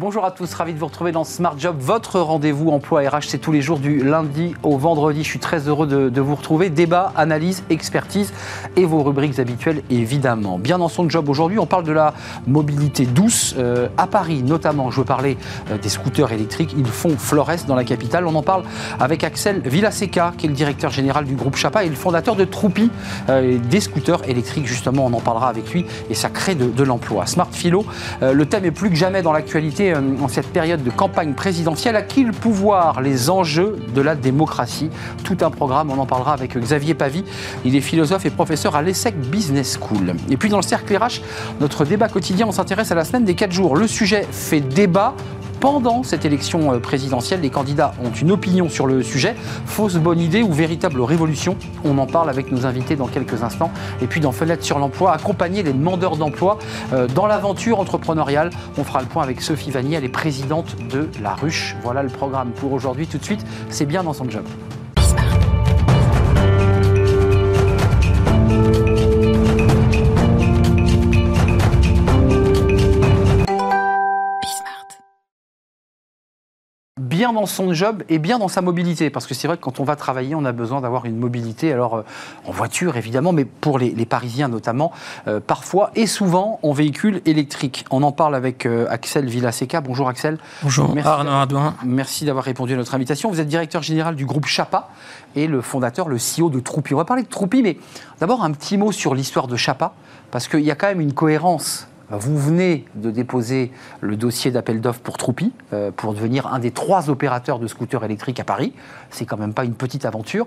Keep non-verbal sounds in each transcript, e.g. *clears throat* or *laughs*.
Bonjour à tous, ravi de vous retrouver dans Smart Job, votre rendez-vous emploi RH, c'est tous les jours du lundi au vendredi. Je suis très heureux de, vous retrouver. Débat, analyse, expertise et vos rubriques habituelles évidemment. Bien dans son job aujourd'hui, on parle de la mobilité douce euh, à Paris notamment. Je veux parler euh, des scooters électriques. Ils font Flores dans la capitale. On en parle avec Axel Villaseca, qui est le directeur général du groupe Chapa et le fondateur de Troupi, euh, des scooters électriques. Justement, on en parlera avec lui et ça crée de l'emploi. Smart Philo, le thème est plus que jamais dans l'actualité euh, en cette période de campagne présidentielle À qui le pouvoir, les enjeux de la démocratie Tout un programme, on en parlera avec Xavier Pavie. Il est philosophe et professeur à l'ESSEC Business School. Et puis dans le cercle RH, notre débat quotidien, on s'intéresse à la semaine des 4 jours. Le sujet fait débat pendant cette élection euh, présidentielle. Les candidats ont une opinion sur le sujet. Fausse bonne idée ou véritable révolution On en parle avec nos invités dans quelques instants. Et puis dans Fenêtre sur l'emploi, accompagner les demandeurs d'emploi euh, dans l'aventure entrepreneuriale. On fera le point avec Sophie Vannier, elle est présidente de La Ruche. Voilà le programme pour aujourd'hui. Tout de suite, c'est bien dans son job. Bien dans son job et bien dans sa mobilité. Parce que c'est vrai que quand on va travailler, on a besoin d'avoir une mobilité, alors euh, en voiture évidemment, mais pour les, Parisiens notamment, euh, parfois et souvent en véhicule électrique. On en parle avec euh, Axel Villaseca. Bonjour Axel. Bonjour merci, Arnaud Merci d'avoir répondu à notre invitation. Vous êtes directeur général du groupe Chapa et le fondateur, le CEO de Troupi. On va parler de Troupi, mais d'abord un petit mot sur l'histoire de Chapa, parce qu'il y a quand même une cohérence vous venez de déposer le dossier d'appel d'offres pour Troupi, euh, pour devenir un des trois opérateurs de scooters électriques à Paris. C'est quand même pas une petite aventure.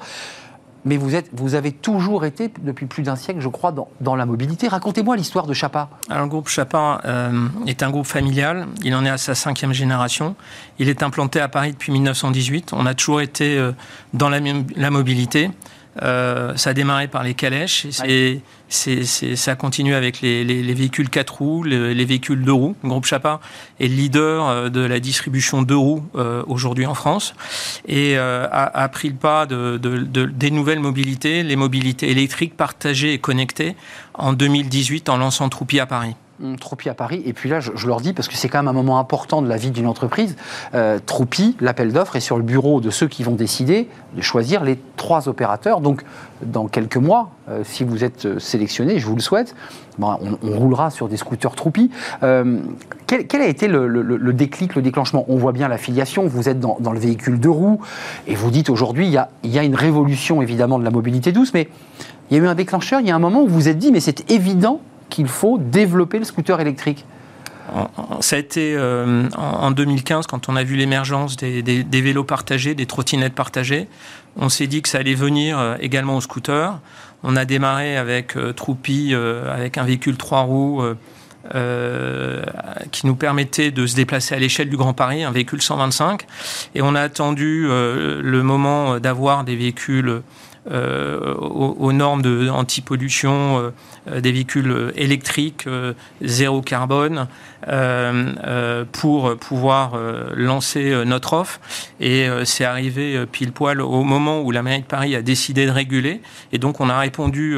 Mais vous, êtes, vous avez toujours été, depuis plus d'un siècle, je crois, dans, la mobilité. Racontez-moi l'histoire de Chapa. Alors, le groupe Chapa euh, est un groupe familial. Il en est à sa cinquième génération. Il est implanté à Paris depuis 1918. On a toujours été euh, dans la mobilité. Euh, ça a démarré par les calèches, et ça continue avec les, véhicules 4 roues, les, véhicules 2 roues. Le groupe Chapa est leader euh, de la distribution 2 roues euh, aujourd'hui en France et a, pris le pas de, des nouvelles mobilités, les mobilités électriques partagées et connectées en 2018 en lançant Troupi à Paris. Troupi à Paris. Et puis là, je, leur dis, parce que c'est quand même un moment important de la vie d'une entreprise, euh, l'appel d'offres est sur le bureau de ceux qui vont décider de choisir les trois opérateurs. Donc, dans quelques mois, euh, si vous êtes euh, sélectionné, je vous le souhaite, ben, on, roulera sur des scooters Troupi. quel, a été le, déclic, le déclenchement? On voit bien l'affiliation, vous êtes dans, le véhicule de roues, et vous dites aujourd'hui, il y a, une révolution évidemment de la mobilité douce, mais il y a eu un déclencheur, il y a un moment où vous vous êtes dit, mais c'est évident qu'il faut développer le scooter électrique ça a été euh, en 2015 quand on a vu l'émergence des, vélos partagés, des trottinettes partagées. On s'est dit que ça allait venir euh, également au scooter. On a démarré avec euh, Troupi, avec un véhicule trois roues qui nous permettait de se déplacer à l'échelle du Grand Paris, un véhicule 125. Et on a attendu le moment d'avoir des véhicules euh, aux, normes de anti-pollution euh, des véhicules électriques, euh, zéro carbone, pour pouvoir lancer notre offre. Et c'est arrivé pile poil au moment où la mairie de Paris a décidé de réguler. Et donc on a répondu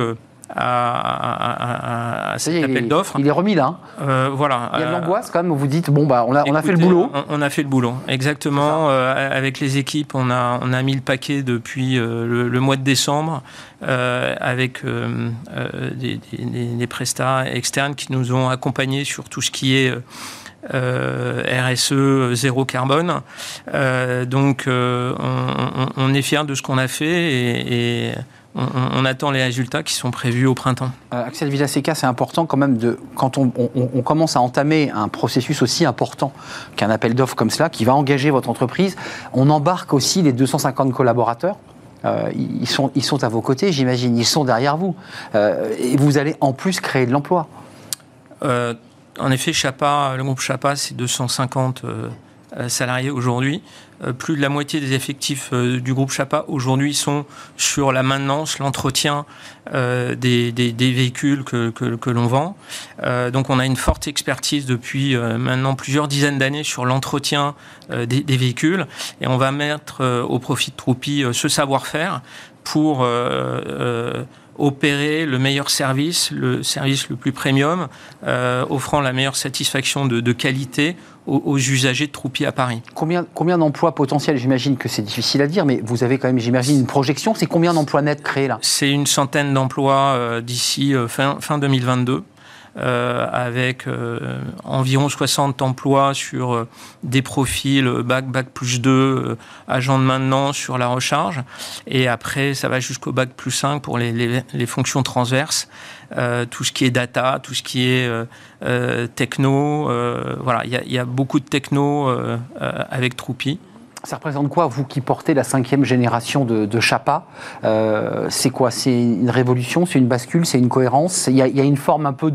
à, cet appel d'offres. Il est remis là. Euh, voilà. Il y a de l'angoisse quand même. Vous dites bon bah on a, on a fait le boulot. On, a fait le boulot. Exactement. Euh, avec les équipes, on a on a mis le paquet depuis euh, le, mois de décembre avec des, des, prestats externes qui nous ont accompagnés sur tout ce qui est RSE zéro carbone. donc on, est fier de ce qu'on a fait et, et on, attend les résultats qui sont prévus au printemps. Euh, Axel Villaseca, c'est important quand même de quand on, commence à entamer un processus aussi important qu'un appel d'offres comme cela, qui va engager votre entreprise, on embarque aussi les 250 collaborateurs. Euh, ils, sont, ils sont à vos côtés, j'imagine, ils sont derrière vous. Euh, et vous allez en plus créer de l'emploi. en effet, Chapa, le groupe Chapa, c'est 250 salariés aujourd'hui. Euh, plus de la moitié des effectifs euh, du groupe Chapa aujourd'hui sont sur la maintenance, l'entretien euh, des, véhicules que, l'on vend. donc on a une forte expertise depuis maintenant plusieurs dizaines d'années sur l'entretien des, véhicules et on va mettre au profit de Troupi ce savoir-faire pour opérer le meilleur service, le service le plus premium, offrant la meilleure satisfaction de, qualité aux, usagers de à Paris. Combien, combien d'emplois potentiels J'imagine que c'est difficile à dire, mais vous avez quand même, j'imagine, une projection. C'est combien d'emplois nets créés là? C'est une centaine d'emplois euh, d'ici euh, fin, fin 2022. Euh, avec euh, environ 60 emplois sur euh, des profils bac, bac plus 2, agent de maintenance sur la recharge. Et après, ça va jusqu'au bac plus 5 pour les, les, fonctions transverses. tout ce qui est data, tout ce qui est techno. voilà, il y, y, a beaucoup de techno avec Troupi. Ça représente quoi, vous qui portez la cinquième génération de, de Chapa euh, C'est quoi C'est une révolution C'est une bascule C'est une cohérence? Il y, a, il y, a, une forme un peu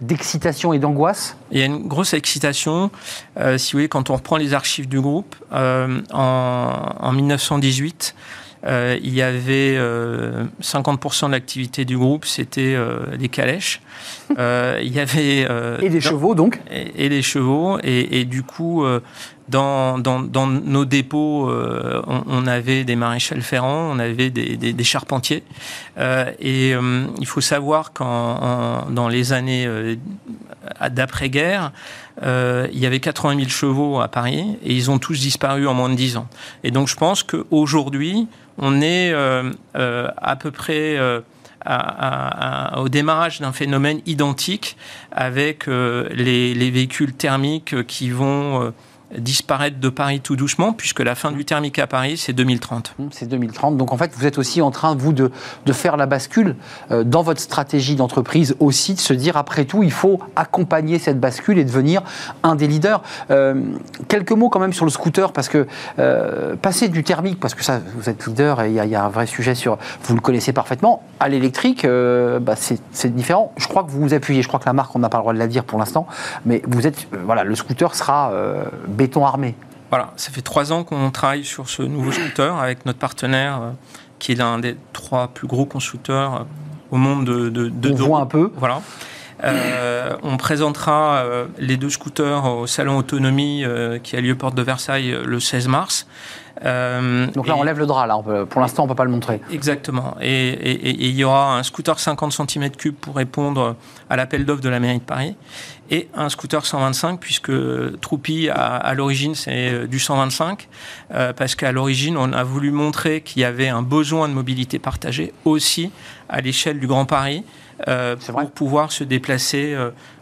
d'excitation et d'angoisse? Il y a une grosse excitation. Euh, si vous voulez, quand on reprend les archives du groupe, euh, en, en 1918, euh, il y avait 50% euh, de l'activité du groupe, c'était euh, des calèches. il y avait et des chevaux donc? Et, des chevaux et, et du coup dans, nos dépôts, on, on, avait des maréchals ferrants, on avait des, charpentiers. Euh, et euh, il faut savoir qu'en dans les années d'après-guerre, euh, il y avait 80 000 chevaux à Paris et ils ont tous disparu en moins de 10 ans. Et donc je pense qu'aujourd'hui, on est euh, euh, à peu près au démarrage d'un phénomène identique avec les, véhicules thermiques qui vont disparaître de Paris tout doucement, puisque la fin du thermique à Paris, c'est 2030. Mmh, c'est 2030. Donc en fait, vous êtes aussi en train, vous, de, de faire la bascule euh, dans votre stratégie d'entreprise aussi, de se dire, après tout, il faut accompagner cette bascule et devenir un des leaders. Euh, quelques mots quand même sur le scooter, parce que euh, passer du thermique, parce que ça, vous êtes leader et il y, a un vrai sujet sur, vous le connaissez parfaitement, à l'électrique, bah, c'est différent. Je crois que vous vous appuyez, je crois que la marque, on n'a pas le droit de la dire pour l'instant, mais vous êtes, voilà, le scooter sera béton armé. Voilà, ça fait trois ans qu'on travaille sur ce nouveau scooter avec notre partenaire, euh, qui est l'un des trois plus gros constructeurs euh, au monde de, de, On voit un peu. Voilà. Euh, on présentera les deux scooters au salon autonomie qui a lieu porte de Versailles le 16 mars. Euh, Donc là, on lève le drap, là. pour l'instant, on ne peut pas le montrer. Exactement. Et, il y aura un scooter 50 cm3 pour répondre à l'appel d'offres de la mairie de Paris et un scooter 125 puisque Troupi à, l'origine c'est euh, du 125 euh, parce qu'à l'origine on a voulu montrer qu'il y avait un besoin de mobilité partagée aussi à l'échelle du Grand Paris pour pouvoir se déplacer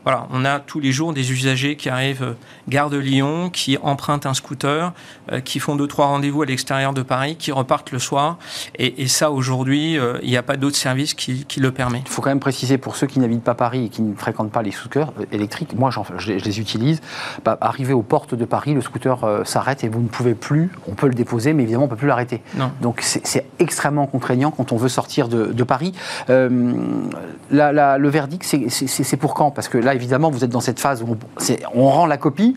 voilà, on a tous les jours des usagers qui arrivent euh, gare de Lyon, qui empruntent un scooter, euh, qui font deux trois rendez-vous à l'extérieur de Paris, qui repartent le soir. Et, ça, aujourd'hui, euh, il n'y a pas d'autre service qui, le permet. Il faut quand même préciser pour ceux qui n'habitent pas Paris et qui ne fréquentent pas les scooters électriques, moi je, les utilise. Bah, arrivé aux portes de Paris, le scooter s'arrête et vous ne pouvez plus. On peut le déposer, mais évidemment on ne peut plus l'arrêter. Donc c'est extrêmement contraignant quand on veut sortir de, Paris. le verdict, c'est pour quand? Parce que là, évidemment, vous êtes dans cette phase où on, rend la copie.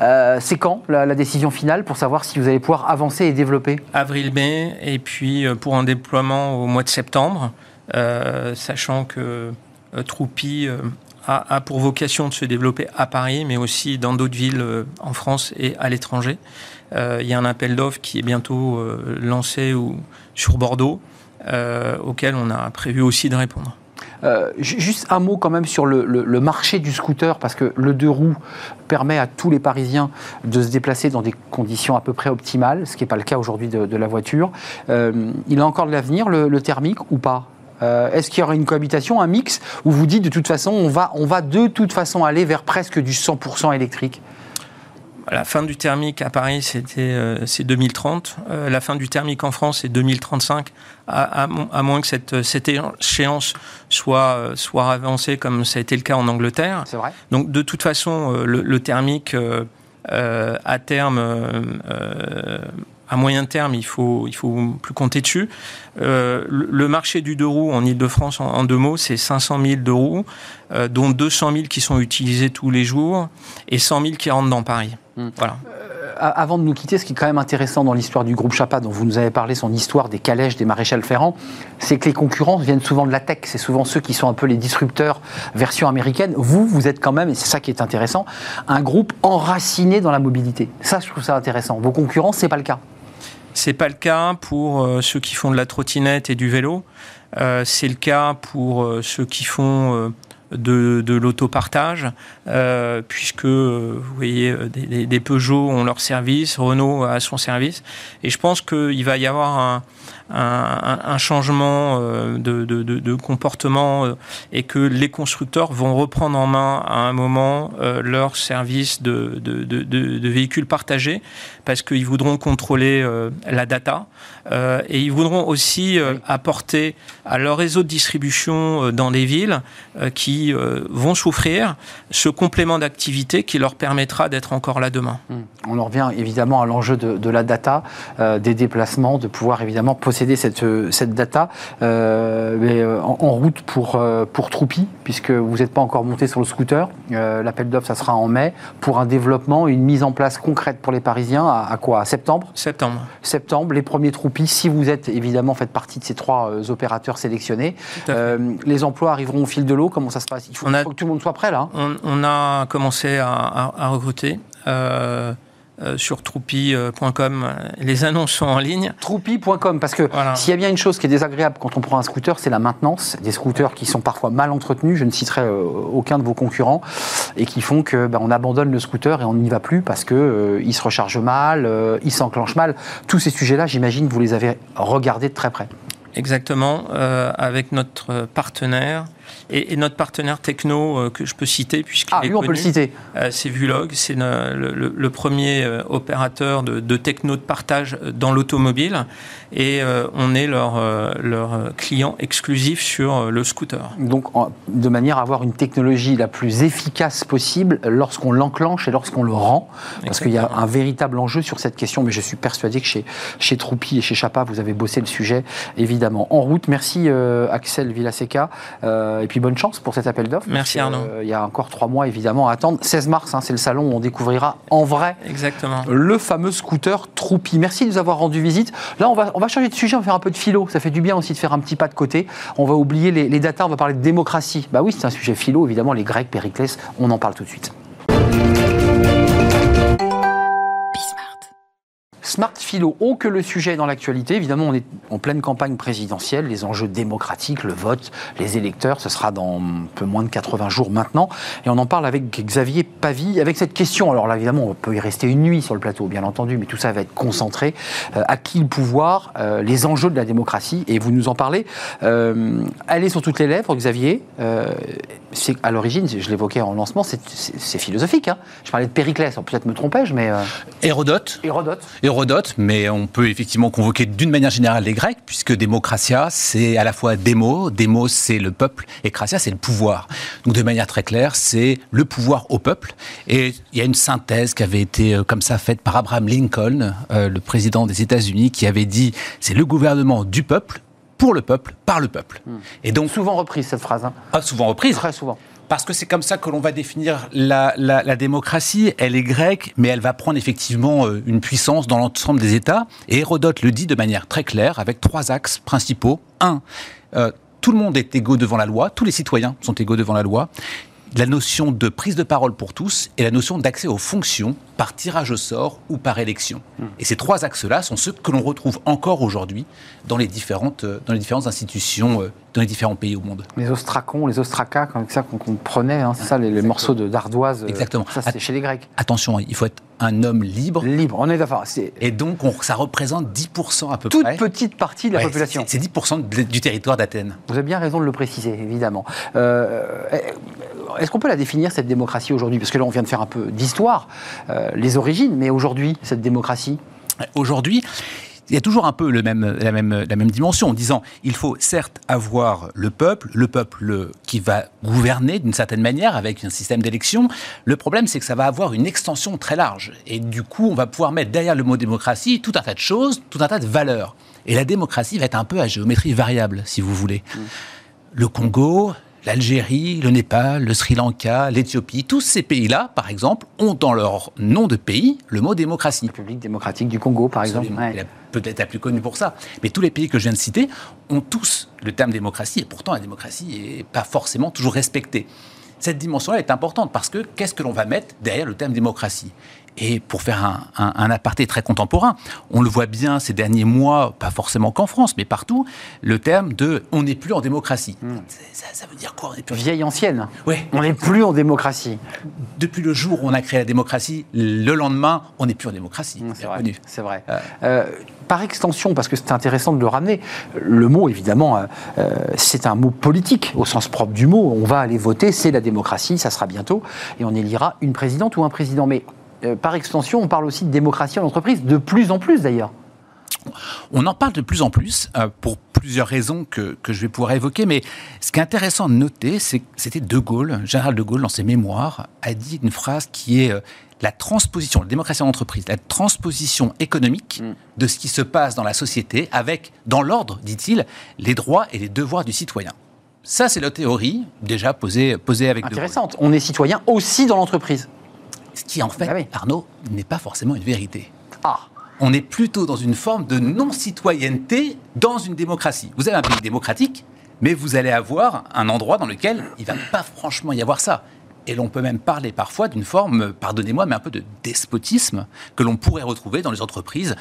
Euh, c'est quand la, décision finale pour savoir si vous allez pouvoir avancer et développer? Avril-mai, et puis euh, pour un déploiement au mois de septembre, euh, sachant que Troupi a, pour vocation de se développer à Paris, mais aussi dans d'autres villes en France et à l'étranger. il y a un appel d'offres qui est bientôt lancé ou, sur Bordeaux, auquel on a prévu aussi de répondre. Euh, juste un mot quand même sur le, marché du scooter, parce que le deux roues permet à tous les Parisiens de se déplacer dans des conditions à peu près optimales, ce qui n'est pas le cas aujourd'hui de, la voiture. Euh, il a encore de l'avenir, le, thermique, ou pas? Euh, Est-ce qu'il y aura une cohabitation, un mix, où vous dites de toute façon, on va, on va de toute façon aller vers presque du 100% électrique? La fin du thermique à Paris, c'était euh, c'est 2030. Euh, la fin du thermique en France, c'est 2035, à, moins que cette, cette échéance soit, euh, soit avancée comme ça a été le cas en Angleterre. C'est vrai. Donc de toute façon, le, thermique, à terme, à moyen terme, il faut, il faut plus compter dessus. le, marché du deux roues en Ile-de-France, en, deux mots, c'est 500 000 deux roues, dont 200 000 qui sont utilisés tous les jours et 100 000 qui rentrent dans Paris. Hmm. Voilà. Euh, avant de nous quitter, ce qui est quand même intéressant dans l'histoire du groupe Chapa, dont vous nous avez parlé, son histoire des calèches, des maréchals ferrants, c'est que les concurrents viennent souvent de la tech. C'est souvent ceux qui sont un peu les disrupteurs version américaine. Vous, vous êtes quand même, et c'est ça qui est intéressant, un groupe enraciné dans la mobilité. Ça, je trouve ça intéressant. Vos concurrents, c'est pas le cas. C'est pas le cas pour ceux qui font de la trottinette et du vélo. c'est le cas pour ceux qui font de, de l'autopartage, euh, puisque euh, vous voyez, euh, des, des, Peugeot ont leur service, Renault a son service, et je pense qu'il va y avoir un, un, un changement de, de, de, comportement et que les constructeurs vont reprendre en main à un moment leur service de, de, véhicules partagés parce qu'ils voudront contrôler la data et ils voudront aussi apporter à leur réseau de distribution dans les villes qui vont souffrir ce complément d'activité qui leur permettra d'être encore là demain. Hmm. On en revient évidemment à l'enjeu de, la data, euh, des déplacements, de pouvoir évidemment posséder cette, euh, cette data. mais en, route pour, pour Troupi, puisque vous n'êtes pas encore monté sur le scooter. L'appel d'offres, ça sera en mai, pour un développement, une mise en place concrète pour les Parisiens. À, quoi? À septembre? Septembre. Septembre, les premiers Troupis, si vous êtes évidemment, faites partie de ces trois opérateurs sélectionnés. les emplois arriveront au fil de l'eau, comment ça se passe? Il faut, que tout le monde soit prêt là. Hein. On, a commencé à, recruter. Euh, euh, sur troupi.com. Les annonces sont en ligne. Troupi.com, parce que s'il y a bien une chose qui est désagréable quand on prend un scooter, c'est la maintenance. Des scooters qui sont parfois mal entretenus, je ne citerai euh, aucun de vos concurrents, et qui font que bah, on abandonne le scooter et on n'y va plus parce que il se recharge mal, il s'enclenche mal. Tous ces sujets-là, j'imagine, vous les avez regardés de très près. Exactement, avec notre partenaire et, notre partenaire techno euh, que je peux citer, puisqu'il ah, lui, on peut le citer. Euh, c'est Vulog, c'est le, premier euh, opérateur de, techno de partage dans l'automobile, et on est leur, leur client exclusif sur le scooter. Donc, de manière à avoir une technologie la plus efficace possible lorsqu'on l'enclenche et lorsqu'on le rend, parce qu'il y a un véritable enjeu sur cette question, mais je suis persuadé que chez, chez Troupi et chez Chapa, vous avez bossé le sujet, évidemment. En route, merci Axel Villaseca. Et puis bonne chance pour cet appel d'offres. Merci Arnaud. Euh, il y a encore trois mois évidemment à attendre. 16 mars, hein, c'est le salon où on découvrira en vrai Exactement. le fameux scooter Troupi. Merci de nous avoir rendu visite. Là, on va, on va changer de sujet, on va faire un peu de philo. Ça fait du bien aussi de faire un petit pas de côté. On va oublier les, les datas, on va parler de démocratie. Bah oui, c'est un sujet philo, évidemment, les Grecs, Périclès, on en parle tout de suite. Smart Philo, oh que le sujet est dans l'actualité. Évidemment, on est en pleine campagne présidentielle, les enjeux démocratiques, le vote, les électeurs, ce sera dans un peu moins de 80 jours maintenant. Et on en parle avec Xavier Pavie, avec cette question. Alors là, évidemment, on peut y rester une nuit sur le plateau, bien entendu, mais tout ça va être concentré. Euh, à qui le pouvoir euh, Les enjeux de la démocratie. Et vous nous en parlez. Euh, est sur toutes les lèvres, Xavier. c'est à l'origine, je l'évoquais en lancement, c'est philosophique. Hein. Je parlais de Périclès, peut-être me trompais-je, mais... Hérodote. Hérodote mais on peut effectivement convoquer d'une manière générale les Grecs, puisque démocratia, c'est à la fois démo, démos c'est le peuple, et kratia c'est le pouvoir. Donc de manière très claire, c'est le pouvoir au peuple. Et il y a une synthèse qui avait été euh, comme ça faite par Abraham Lincoln, euh, le président des États-Unis, qui avait dit c'est le gouvernement du peuple, pour le peuple, par le peuple. Hmm. Et donc souvent reprise cette phrase. Hein. Ah, souvent reprise. Très souvent parce que c'est comme ça que l'on va définir la, démocratie. Elle est grecque, mais elle va prendre effectivement euh, une puissance dans l'ensemble des États. Et Hérodote le dit de manière très claire, avec trois axes principaux. Un, euh, tout le monde est égaux devant la loi, tous les citoyens sont égaux devant la loi. La notion de prise de parole pour tous et la notion d'accès aux fonctions par tirage au sort ou par élection. Et ces trois axes-là sont ceux que l'on retrouve encore aujourd'hui dans les différentes, euh, dans les différentes institutions euh, dans les différents pays au monde. Les ostracons, les ostracas, comme ça qu'on prenait, hein, c'est ça, les, morceaux d'ardoise. Euh, Exactement. Ça, c'était chez les Grecs. Attention, il faut être un homme libre. Libre, on est d'accord. Et donc, ça représente 10% à peu près. Toute petite partie de la population. C'est 10% du territoire d'Athènes. Vous avez bien raison de le préciser, évidemment. Est-ce qu'on peut la définir, cette démocratie, aujourd'hui? Parce que là, on vient de faire un peu d'histoire. Euh, les origines, mais aujourd'hui, cette démocratie Aujourd'hui, il y a toujours un peu le même, la, même, la même dimension, en disant il faut certes avoir le peuple, le peuple qui va gouverner d'une certaine manière avec un système d'élection. Le problème, c'est que ça va avoir une extension très large. Et du coup, on va pouvoir mettre derrière le mot démocratie tout un tas de choses, tout un tas de valeurs. Et la démocratie va être un peu à géométrie variable, si vous voulez. Mmh. Le Congo, l'Algérie, le Népal, le Sri Lanka, l'Éthiopie, tous ces pays-là, par exemple, ont dans leur nom de pays le mot démocratie. République démocratique du Congo, par exemple. Peut-être la plus connue pour ça. Mais tous les pays que je viens de citer ont tous le terme démocratie, et pourtant la démocratie n'est pas forcément toujours respectée. Cette dimension-là est importante parce que qu'est-ce que l'on va mettre derrière le terme démocratie? Et pour faire un, un, aparté très contemporain, on le voit bien ces derniers mois, pas forcément qu'en France, mais partout, le terme de on n'est plus en démocratie. Hmm. Ça, veut dire quoi on est plus... Vieille ancienne. Oui. On n'est plus en démocratie. Depuis le jour où on a créé la démocratie, le lendemain, on n'est plus en démocratie. Hmm, c'est vrai. C'est vrai. Euh. Euh, par extension, parce que c'est intéressant de le ramener, le mot, évidemment, euh, c'est un mot politique, au sens propre du mot. On va aller voter, c'est la démocratie, ça sera bientôt, et on élira une présidente ou un président. Mais par extension, on parle aussi de démocratie en entreprise, de plus en plus d'ailleurs. On en parle de plus en plus euh, pour plusieurs raisons que, je vais pouvoir évoquer, mais ce qui est intéressant de noter, c'est que c'était De Gaulle, général de Gaulle, dans ses mémoires, a dit une phrase qui est euh, la transposition, la démocratie en entreprise, la transposition économique mm. de ce qui se passe dans la société avec, dans l'ordre, dit-il, les droits et les devoirs du citoyen. Ça, c'est la théorie déjà posée, posée avec Intéressante. On est citoyen aussi dans l'entreprise. Ce qui, en fait, ah Arnaud, n'est pas forcément une vérité. Ah on est plutôt dans une forme de non-citoyenneté dans une démocratie. Vous avez un pays démocratique, mais vous allez avoir un endroit dans lequel il ne va pas franchement y avoir ça. Et l'on peut même parler parfois d'une forme, pardonnez-moi, mais un peu de despotisme que l'on pourrait retrouver dans les entreprises.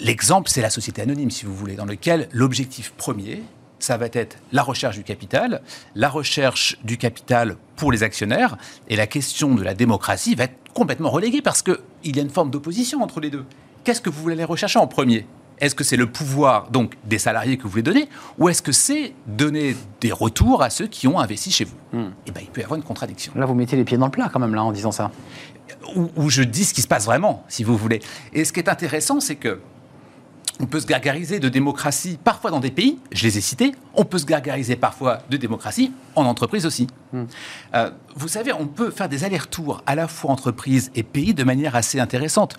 L'exemple, c'est la société anonyme, si vous voulez, dans lequel l'objectif premier, ça va être la recherche du capital, la recherche du capital pour les actionnaires, et la question de la démocratie va être complètement reléguée parce qu'il y a une forme d'opposition entre les deux. Qu'est-ce que vous voulez rechercher en premier? Est-ce que c'est le pouvoir donc des salariés que vous voulez donner ou est-ce que c'est donner des retours à ceux qui ont investi chez vous? Hmm. Eh bien, il peut y avoir une contradiction. Là, vous mettez les pieds dans le plat quand même là en disant ça. Ou, je dis ce qui se passe vraiment, si vous voulez. Et ce qui est intéressant, c'est que on peut se gargariser de démocratie parfois dans des pays, je les ai cités, on peut se gargariser parfois de démocratie en entreprise aussi. Hmm. Euh, vous savez, on peut faire des allers-retours à la fois entreprise et pays de manière assez intéressante.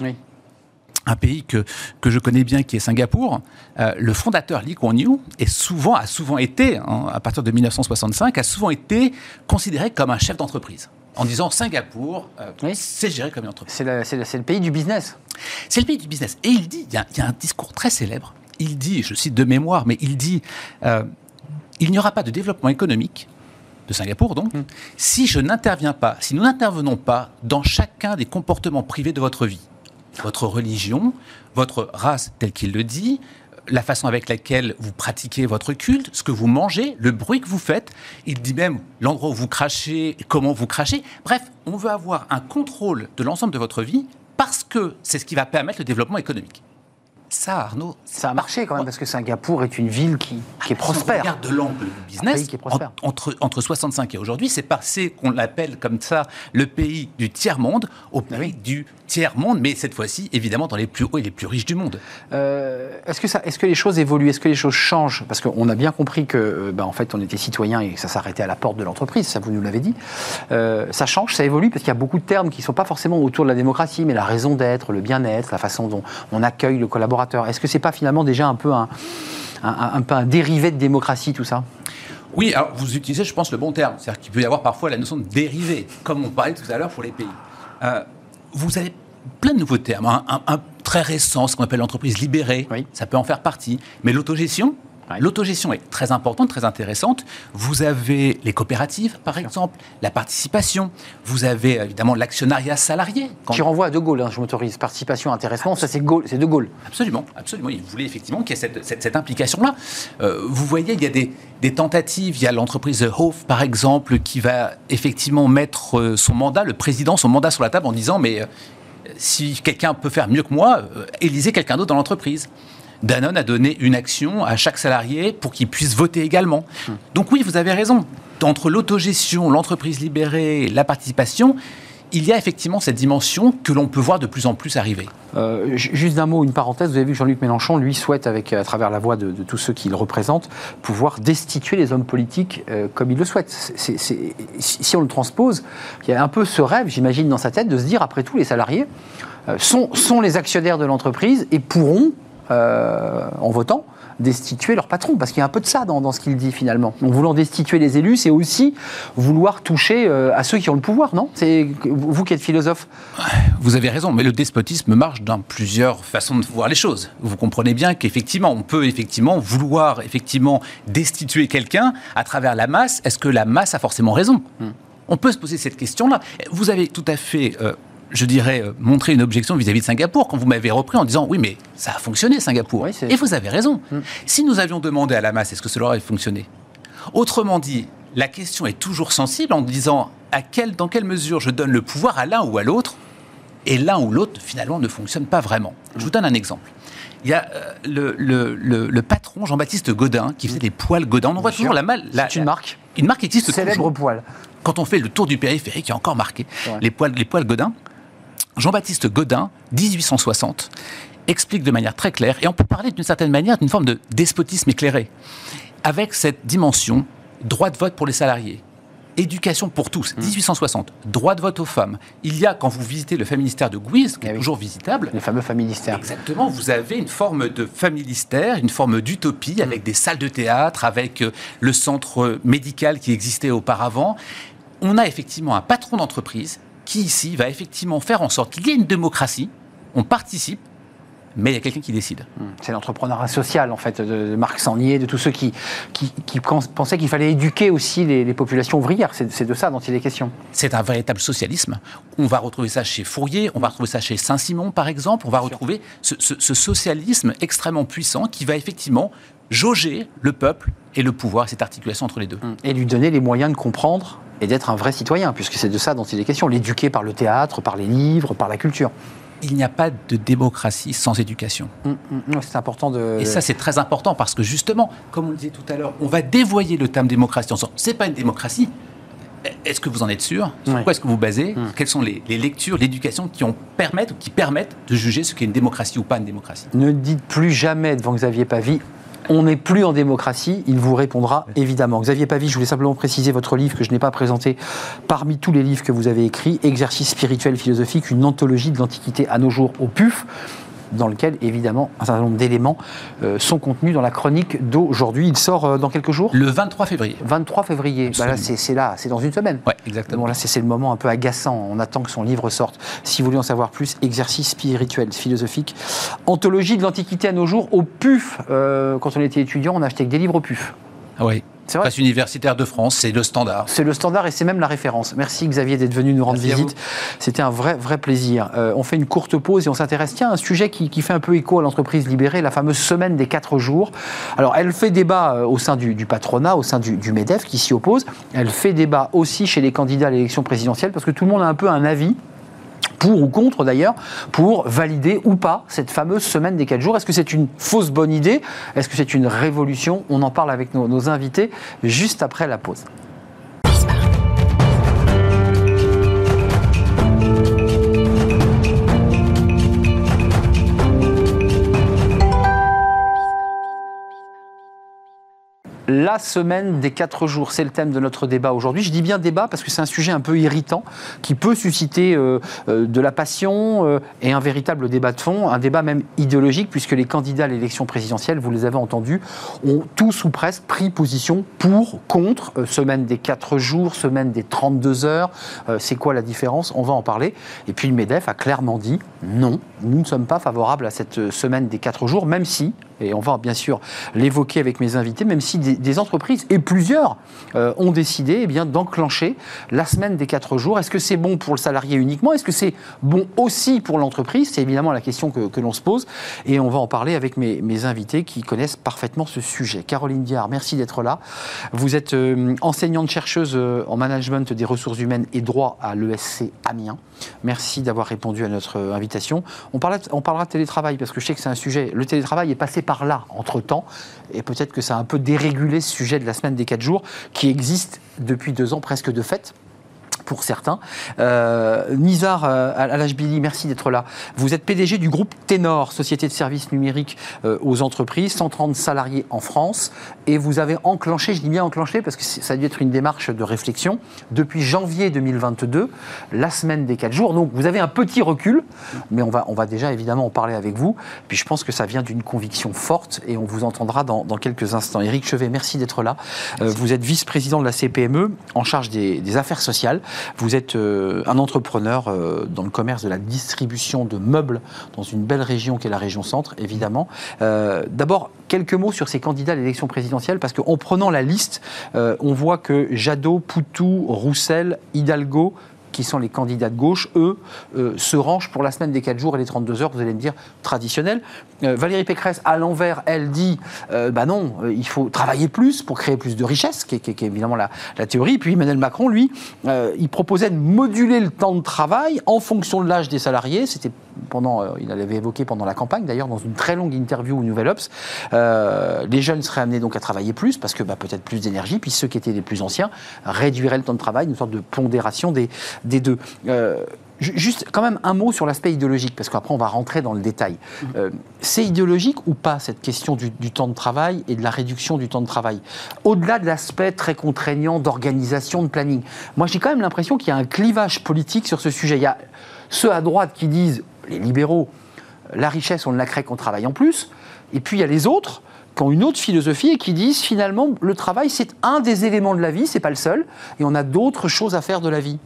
Un pays que, que je connais bien, qui est Singapour, euh, le fondateur Lee Kuan Yew est souvent, a souvent été, hein, à partir de 1965, a souvent été considéré comme un chef d'entreprise en disant Singapour, euh, c'est géré comme une entreprise. C'est le pays du business. C'est le pays du business. Et il dit, il y, a, un discours très célèbre, il dit, je cite de mémoire, mais il dit, euh, il n'y aura pas de développement économique de Singapour donc, hmm. si je n'interviens pas, si nous n'intervenons pas dans chacun des comportements privés de votre vie, votre religion, votre race telle qu'il le dit, la façon avec laquelle vous pratiquez votre culte, ce que vous mangez, le bruit que vous faites. Il dit même l'endroit où vous crachez, comment vous crachez. Bref, on veut avoir un contrôle de l'ensemble de votre vie parce que c'est ce qui va permettre le développement économique. Ça, Arnaud. Ça a marché quand même, parce que Singapour est une ville qui, qui est prospère. Si on regarde de l'angle du business, entre, entre 65 et aujourd'hui, c'est passé qu'on l'appelle comme ça le pays du tiers-monde au ah pays du tiers-monde, mais cette fois-ci, évidemment, dans les plus hauts et les plus riches du monde. Euh, est-ce, que ça, est-ce que les choses évoluent Est-ce que les choses changent? Parce qu'on a bien compris que, euh, ben, en fait, on était citoyen et que ça s'arrêtait à la porte de l'entreprise, ça vous nous l'avez dit. Euh, ça change, ça évolue, parce qu'il y a beaucoup de termes qui ne sont pas forcément autour de la démocratie, mais la raison d'être, le bien-être, la façon dont on accueille le collaborateur. Est-ce que c'est pas finalement déjà un peu un, un, peu un dérivé de démocratie, tout ça? Oui, alors vous utilisez, je pense, le bon terme. C'est-à-dire qu'il peut y avoir parfois la notion de dérivé, comme on parlait tout à l'heure pour les pays vous avez plein de nouveaux termes. Un, très récent, ce qu'on appelle l'entreprise libérée, ça peut en faire partie. Mais l'autogestion, L'autogestion est très importante, très intéressante. Vous avez les coopératives, par exemple, la participation. Vous avez évidemment l'actionnariat salarié. Qui renvoie à De Gaulle, hein, je m'autorise. Participation, intéressement, ça c'est De Gaulle. Absolument, absolument. Il voulait effectivement qu'il y ait cette, implication-là. Euh, vous voyez, il y a des, tentatives. Il y a l'entreprise Hof, par exemple, qui va effectivement mettre euh, son mandat, le président, son mandat sur la table en disant mais euh, si quelqu'un peut faire mieux que moi, élisez quelqu'un d'autre dans l'entreprise. Danone a donné une action à chaque salarié pour qu'il puisse voter également. Donc oui, vous avez raison. Entre l'autogestion, l'entreprise libérée, la participation, il y a effectivement cette dimension que l'on peut voir de plus en plus arriver. Euh, juste d'un mot, une parenthèse, vous avez vu que Jean-Luc Mélenchon, lui, souhaite, avec, à travers la voix de, tous ceux qu'il représente, pouvoir destituer les hommes politiques euh, comme il le souhaite. si on le transpose, il y a un peu ce rêve, j'imagine, dans sa tête, de se dire, après tout, les salariés euh, sont les actionnaires de l'entreprise et pourront euh, en votant, destituer leur patron, parce qu'il y a un peu de ça dans, ce qu'il dit finalement. En voulant destituer les élus, c'est aussi vouloir toucher euh, à ceux qui ont le pouvoir, non? C'est vous qui êtes philosophe. Vous avez raison, mais le despotisme marche dans plusieurs façons de voir les choses. Vous comprenez bien qu'effectivement, on peut effectivement vouloir effectivement destituer quelqu'un à travers la masse. Est-ce que la masse a forcément raison? Hmm. On peut se poser cette question-là. Vous avez tout à fait euh, je dirais, euh, montrer une objection vis-à-vis de Singapour quand vous m'avez repris en disant oui, mais ça a fonctionné Singapour. et vous avez raison. Mm. Si nous avions demandé à la masse, est-ce que cela aurait fonctionné? Autrement dit, la question est toujours sensible en disant à quel, dans quelle mesure je donne le pouvoir à l'un ou à l'autre, et l'un ou l'autre finalement ne fonctionne pas vraiment. Je vous donne un exemple. Il y a euh, le, le, patron Jean-Baptiste Godin qui faisait des poils Godin. On voit toujours la malle. C'est une marque. Une marque qui existe Célèbre poil. Quand on fait le tour du périphérique, il y a encore marqué les poils, les poils Godin. Jean-Baptiste Godin, 1860, explique de manière très claire, et on peut parler d'une certaine manière d'une forme de despotisme éclairé, avec cette dimension droit de vote pour les salariés, éducation pour tous, 1860, mmh. droit de vote aux femmes. Il y a, quand vous visitez le familistère de Guise, qui est eh toujours visitable. Les fameux familistères. Exactement, vous avez une forme de familistère, une forme d'utopie, mmh. avec des salles de théâtre, avec euh, le centre médical qui existait auparavant. On a effectivement un patron d'entreprise qui, ici, va effectivement faire en sorte qu'il y ait une démocratie, on participe, mais il y a quelqu'un qui décide. Hmm. C'est l'entrepreneuriat social, en fait, de Marc Sangnier, de tous ceux qui, qui, pensaient qu'il fallait éduquer aussi les, populations ouvrières. C'est de ça dont il est question. C'est un véritable socialisme. On va retrouver ça chez Fourier, on va retrouver ça chez Saint-Simon, par exemple. On va retrouver ce, socialisme extrêmement puissant qui va effectivement jauger le peuple et le pouvoir, cette articulation entre les deux. Hmm. Et lui donner les moyens de comprendre et d'être un vrai citoyen, puisque c'est de ça dont il est question. L'éduquer par le théâtre, par les livres, par la culture il n'y a pas de démocratie sans éducation. Mm, mm, c'est important de. Et ça, c'est très important parce que justement, comme on le disait tout à l'heure, on va dévoyer le terme démocratie en disant c'est pas une démocratie. Est-ce que vous en êtes sûr? Sur quoi est-ce que vous basez? Mm. Quelles sont les, lectures, l'éducation qui, permettent, qui permettent de juger ce qu'est une démocratie ou pas une démocratie? Ne dites plus jamais devant Xavier Pavie on n'est plus en démocratie, il vous répondra évidemment. Xavier Pavie, je voulais simplement préciser votre livre que je n'ai pas présenté parmi tous les livres que vous avez écrits, Exercice spirituel philosophique, une anthologie de l'Antiquité à nos jours au PUF dans lequel, évidemment, un certain nombre d'éléments euh, sont contenus dans la chronique d'aujourd'hui. Il sort euh, dans quelques jours? Le 23 février. 23 février. Bah là, c'est là, c'est dans une semaine. Oui, exactement. Bon, là, c'est le moment un peu agaçant. On attend que son livre sorte. Si vous voulez en savoir plus, exercice spirituel, philosophique, anthologie de l'Antiquité à nos jours, au PUF. Euh, quand on était étudiant, on achetait que des livres au PUF. Ah oui. Presse universitaire de France, c'est le standard. C'est le standard et c'est même la référence. Merci Xavier d'être venu nous rendre visite. C'était un vrai, vrai plaisir. Euh, on fait une courte pause et on s'intéresse à un sujet qui, fait un peu écho à l'entreprise libérée, la fameuse semaine des quatre jours. Alors, elle fait débat euh, au sein du, patronat, au sein du, du, MEDEF qui s'y oppose. Elle fait débat aussi chez les candidats à l'élection présidentielle parce que tout le monde a un peu un avis pour ou contre d'ailleurs, pour valider ou pas cette fameuse semaine des 4 jours. Est-ce que c'est une fausse bonne idée? Est-ce que c'est une révolution? On en parle avec nos, nos invités juste après la pause. La semaine des quatre jours, c'est le thème de notre débat aujourd'hui. Je dis bien débat parce que c'est un sujet un peu irritant qui peut susciter euh, euh, de la passion euh, et un véritable débat de fond, un débat même idéologique puisque les candidats à l'élection présidentielle, vous les avez entendus, ont tous ou presque pris position pour, contre, semaine des quatre jours, semaine des 32 heures. c'est quoi la différence? On va en parler. Et puis le MEDEF a clairement dit non, nous ne sommes pas favorables à cette semaine des quatre jours, même si, et on va bien sûr l'évoquer avec mes invités, même si des, entreprises, et plusieurs, euh, ont décidé eh bien, d'enclencher la semaine des quatre jours. Est-ce que c'est bon pour le salarié uniquement? Est-ce que c'est bon aussi pour l'entreprise? C'est évidemment la question que, l'on se pose. Et on va en parler avec mes, invités qui connaissent parfaitement ce sujet. Caroline Diard, merci d'être là. Vous êtes euh, enseignante-chercheuse euh, en management des ressources humaines et droit à l'ESC Amiens. Merci d'avoir répondu à notre invitation. On, parlera de télétravail parce que je sais que c'est un sujet. Le télétravail est passé par là entre-temps. Et peut-être que ça a un peu dérégulé ce sujet de la semaine des 4 jours qui existe depuis deux ans presque de fait pour certains. Euh, Nizar euh, Alajbili, merci d'être là. Vous êtes PDG du groupe Ténor, société de services numériques euh, aux entreprises, 130 salariés en France, et vous avez enclenché, je dis bien enclenché parce que ça a dû être une démarche de réflexion, depuis janvier 2022, la semaine des 4 jours. Donc vous avez un petit recul, mais on va, on va déjà évidemment en parler avec vous. Puis je pense que ça vient d'une conviction forte et on vous entendra dans, quelques instants. Éric Chevet, merci d'être là. Vous êtes vice-président de la CPME en charge des, des affaires sociales. Vous êtes euh, un entrepreneur euh, dans le commerce de la distribution de meubles dans une belle région qui est la région centre, évidemment. Euh, d'abord, quelques mots sur ces candidats à l'élection présidentielle, parce qu'en prenant la liste, on voit que Jadot, Poutou, Roussel, Hidalgo, qui sont les candidats de gauche, eux, euh, se rangent pour la semaine des 4 jours et les 32 heures, vous allez me dire, traditionnel. Euh, Valérie Pécresse, à l'envers, elle dit, euh, bah non, il faut travailler plus pour créer plus de richesses, qui est, évidemment la, théorie. puis Emmanuel Macron, lui, il proposait de moduler le temps de travail en fonction de l'âge des salariés. C'était pendant, il l'avait évoqué pendant la campagne, d'ailleurs, dans une très longue interview au Nouvel Ops. les jeunes seraient amenés donc à travailler plus, parce que bah, peut-être plus d'énergie, puis ceux qui étaient les plus anciens réduiraient le temps de travail, une sorte de pondération des, des deux. Euh, juste quand même un mot sur l'aspect idéologique, parce qu'après on va rentrer dans le détail. Euh, c'est idéologique ou pas cette question du, temps de travail et de la réduction du temps de travail? Au-delà de l'aspect très contraignant d'organisation, de planning, moi j'ai quand même l'impression qu'il y a un clivage politique sur ce sujet. Il y a ceux à droite qui disent, les libéraux, la richesse on ne la crée qu'en travaillant plus, et puis il y a les autres qui ont une autre philosophie et qui disent finalement le travail c'est un des éléments de la vie, c'est pas le seul, et on a d'autres choses à faire de la vie.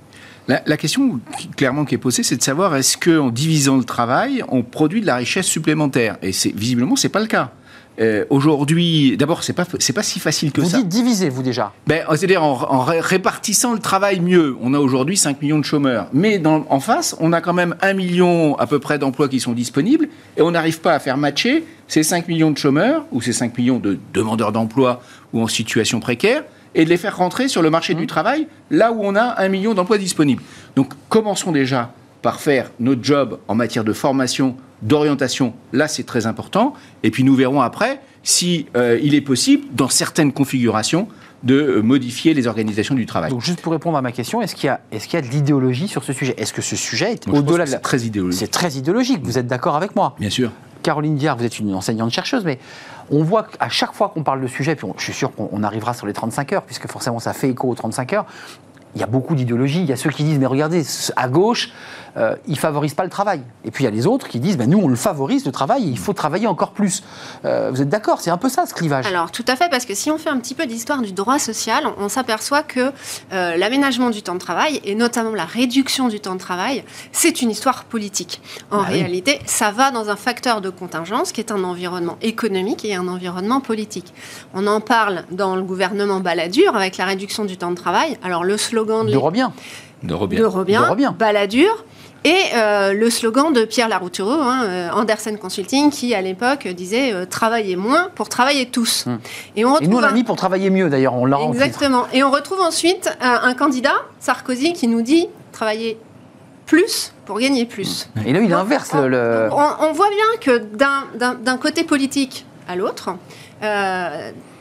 La, question clairement qui est posée, c'est de savoir est-ce qu'en divisant le travail, on produit de la richesse supplémentaire? Et visiblement, c'est pas le cas. Euh, aujourd'hui, d'abord, c'est pas c'est pas si facile que ça. Vous dites diviser, vous déjà. Ben, c'est-à-dire en, répartissant le travail mieux. On a aujourd'hui 5 millions de chômeurs, mais dans, en face, on a quand même 1 million à peu près d'emplois qui sont disponibles, et on n'arrive pas à faire matcher ces 5 millions de chômeurs ou ces 5 millions de demandeurs d'emploi ou en situation précaire et de les faire rentrer sur le marché du mmh. travail là où on a un million d'emplois disponibles. Donc commençons déjà par faire notre job en matière de formation, d'orientation. Là, c'est très important. Et puis nous verrons après si euh, il est possible, dans certaines configurations, de euh, modifier les organisations du travail. Donc juste pour répondre à ma question, est-ce qu'il y a, est qu'il y a de l'idéologie sur ce sujet? Est-ce que ce sujet est au-delà de C'est très idéologique. C'est très idéologique. Vous êtes d'accord avec moi? Bien sûr. Caroline Diard, vous êtes une enseignante chercheuse, mais on voit qu'à chaque fois qu'on parle de sujet, puis je suis sûr qu'on arrivera sur les 35 heures, puisque forcément ça fait écho aux 35 heures, il y a beaucoup d'idéologie. Il y a ceux qui disent, mais regardez, à gauche, euh, ils ne favorisent pas le travail. Et puis il y a les autres qui disent, ben, nous, on le favorise, le travail, il faut travailler encore plus. Euh, vous êtes d'accord? C'est un peu ça, ce clivage Alors, tout à fait, parce que si on fait un petit peu d'histoire du droit social, on s'aperçoit que euh, l'aménagement du temps de travail, et notamment la réduction du temps de travail, c'est une histoire politique. En bah réalité, ça va dans un facteur de contingence qui est un environnement économique et un environnement politique. On en parle dans le gouvernement Balladur avec la réduction du temps de travail. Alors, le slogan de Robien. De Robien. Balladur. Et euh, le slogan de Pierre Laroutureau, hein, euh, Andersen Consulting, qui à l'époque disait euh, travailler moins pour travailler tous. Hum. Et, on nous on l'a mis pour travailler mieux d'ailleurs, on l'a Exactement. Et on retrouve ensuite un candidat, Sarkozy, qui nous dit travailler plus pour gagner plus. Hum. Et là, il inverse le. On, voit bien que d'un côté politique à l'autre,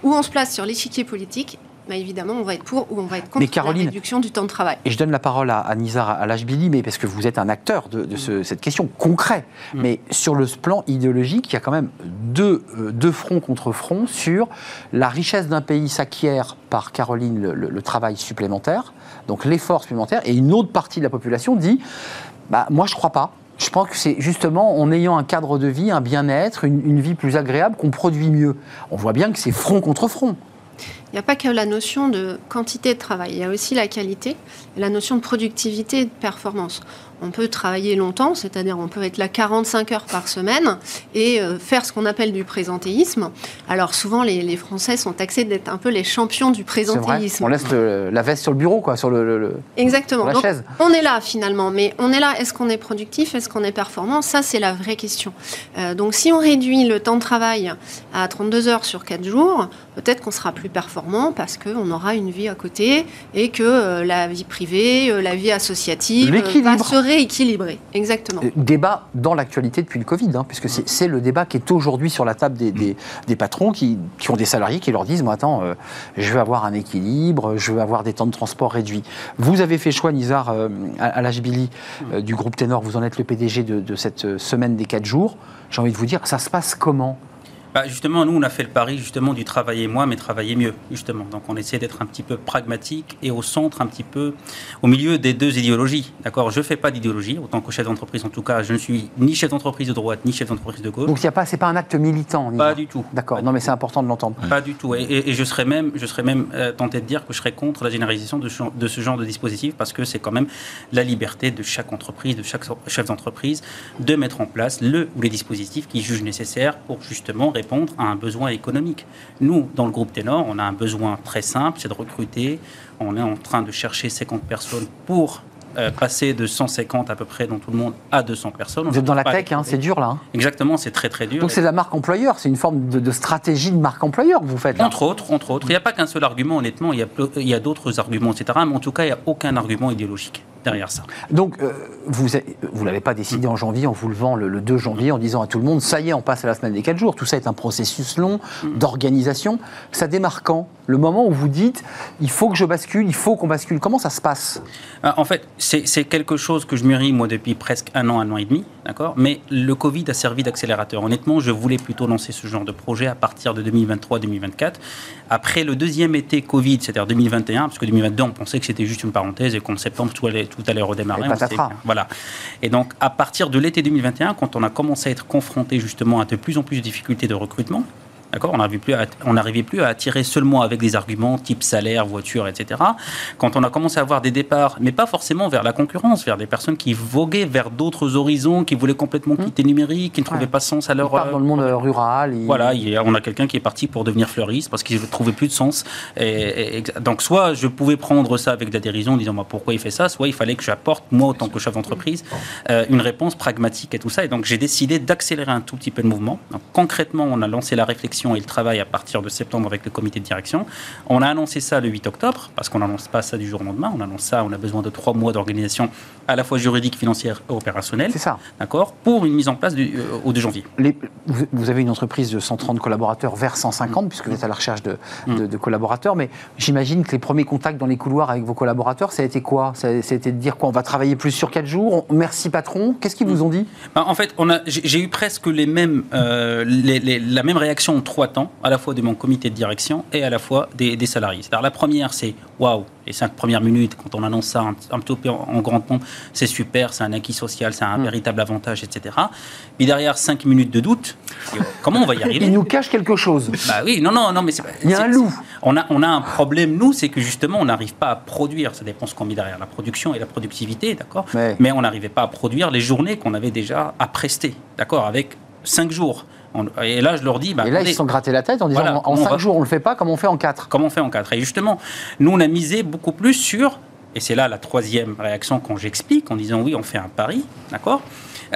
où on se place sur l'échiquier politique, bah, évidemment, on va être pour ou on va être contre la réduction du temps de travail. Et je donne la parole à, Nizar Alashbili, mais parce que vous êtes un acteur de, cette question concret. Mm. Mais sur le plan idéologique, il y a quand même deux, euh, deux fronts contre fronts sur la richesse d'un pays s'acquiert par Caroline le, travail supplémentaire, donc l'effort supplémentaire, et une autre partie de la population dit bah, Moi, je ne crois pas. Je pense que c'est justement en ayant un cadre de vie, un bien-être, une, une vie plus agréable qu'on produit mieux. On voit bien que c'est front contre front il n'y a pas que la notion de quantité de travail, il y a aussi la qualité la notion de productivité et de performance on peut travailler longtemps, c'est-à-dire on peut être là 45 heures par semaine et euh, faire ce qu'on appelle du présentéisme. Alors souvent, les, Français sont taxés d'être un peu les champions du présentéisme. On laisse la veste sur le bureau, quoi, sur le, Exactement. la chaise. On est là finalement, mais on est là. Est-ce qu'on est productif Est-ce qu'on est performant? Ça, c'est la vraie question. Euh, donc, si on réduit le temps de travail à 32 heures sur 4 jours, peut-être qu'on sera plus performant parce qu'on aura une vie à côté et que euh, la vie privée, la vie associative va se équilibré, exactement. Euh, débat dans l'actualité depuis le Covid, hein, puisque c'est le débat qui est aujourd'hui sur la table des, des, patrons qui, qui, ont des salariés qui leur disent, moi attends, euh, je veux avoir un équilibre, je veux avoir des temps de transport réduits. Vous avez fait choix, Nizar, euh, à, l'âge Billy, du groupe Ténor, vous en êtes le PDG de, de cette semaine des 4 jours. J'ai envie de vous dire, ça se passe comment bah, justement, nous, on a fait le pari justement du travailler moins, mais travailler mieux, justement. Donc, on essaie d'être un petit peu pragmatique et au centre, un petit peu au milieu des deux idéologies. D'accord? Je ne fais pas d'idéologie, autant que chef d'entreprise, en tout cas, je ne suis ni chef d'entreprise de droite, ni chef d'entreprise de gauche. Donc, ce n'est pas, pas un acte militant Pas du tout. D'accord, non, mais c'est important de l'entendre. Pas du tout. Et, je serais même, je serais même euh, tenté de dire que je serais contre la généralisation de, de ce genre de dispositif parce que c'est quand même la liberté de chaque entreprise, de chaque chef d'entreprise, de mettre en place le ou les dispositifs qui jugent nécessaires pour justement répondre à un besoin économique. Nous, dans le groupe Ténor, on a un besoin très simple, c'est de recruter. On est en train de chercher 50 personnes pour euh, passer de 150 à peu près dans tout le monde à 200 personnes. Vous êtes dans la tech, hein, c'est dur là. hein. Exactement, c'est très très dur. Donc c'est de la marque employeur, c'est une forme de, de stratégie de marque employeur que vous faites là. Entre autres, entre autres. Il n'y a pas qu'un seul argument, honnêtement, il y a, ple- il y a d'autres arguments, etc. Mais en tout cas, il n'y a aucun argument idéologique derrière ça. Donc, euh, vous ne l'avez pas décidé en janvier en vous levant le, le 2 janvier en disant à tout le monde ça y est, on passe à la semaine des 4 jours. Tout ça est un processus long d'organisation. Ça démarre quand? Le moment où vous dites il faut que je bascule, il faut qu'on bascule. Comment ça se passe? Ah, En fait, c'est quelque chose que je mûris, moi, depuis presque un an, un an et demi, d'accord? Mais le Covid a servi d'accélérateur. Honnêtement, je voulais plutôt lancer ce genre de projet à partir de 2023-2024. Après le deuxième été Covid, c'est-à-dire 2021, parce que 2022, on pensait que c'était juste une parenthèse et qu'en septembre, tout allait, tout allait redémarrer. Et voilà. Et donc, à partir de l'été 2021, quand on a commencé à être confronté justement à de plus en plus de difficultés de recrutement, D'accord On n'arrivait plus, à- on n'arrivait plus à attirer seulement avec des arguments type salaire, voiture, etc. Quand on a commencé à avoir des départs, mais pas forcément vers la concurrence, vers des personnes qui voguaient vers d'autres horizons, qui voulaient complètement quitter le numérique, qui ne trouvaient Ouais. pas sens à Ils leur... partent dans le monde euh, rural. ils- Voilà, il y a- on a quelqu'un qui est parti pour devenir fleuriste parce qu'il ne trouvait plus de sens. Et, et- et- donc, soit je pouvais prendre ça avec de la dérision en disant moi, pourquoi il fait ça, soit il fallait que j'apporte, moi, en tant que chef d'entreprise, euh, une réponse pragmatique et tout ça. Et donc, j'ai décidé d'accélérer un tout petit peu le mouvement. Donc, concrètement, on a lancé la réflexion et le travail à partir de septembre avec le comité de direction. On a annoncé ça le 8 octobre parce qu'on n'annonce pas ça du jour au lendemain. On annonce ça, on a besoin de trois mois d'organisation à la fois juridique, financière et opérationnelle. C'est ça. D'accord Pour une mise en place du, euh, au 2 janvier. Les- vous, avez une entreprise de 130 collaborateurs vers 150, puisque vous êtes à la recherche de, de- de collaborateurs, mais j'imagine que les premiers contacts dans les couloirs avec vos collaborateurs, ça a été quoi? Ça, a ça a été de dire quoi? On va travailler plus sur 4 jours? On- Merci patron Qu'est-ce qu'ils vous ont dit? Ben, En fait, on a, j'ai eu presque les mêmes, euh, les- les- la même réaction trois temps, à la fois de mon comité de direction et à la fois des, des salariés. C'est-à-dire la première, c'est waouh, les cinq premières minutes, quand on annonce ça un, un petit peu en, en grande pompe, c'est super, c'est un acquis social, c'est un Mm. véritable avantage, etc. Puis derrière, cinq minutes de doute, comment on va y arriver? Ils nous cachent quelque chose. bah oui, non, non, non, mais c'est pas- Il y a un loup. On a, on a un problème, nous, c'est que justement, on n'arrive pas à produire. Ça dépend ce qu'on met derrière la production et la productivité, d'accord? Ouais. Mais on n'arrivait pas à produire les journées qu'on avait déjà à prester, d'accord? Avec cinq jours. On- et là, je leur dis, bah, Et là, ils se sont grattés la tête en disant Voilà, en- en comment on 5 va- jours, on le fait pas comme on fait en 4. comment on fait en quatre Et justement, nous, on a misé beaucoup plus sur, et c'est là la troisième réaction quand j'explique, en disant oui, on fait un pari, d'accord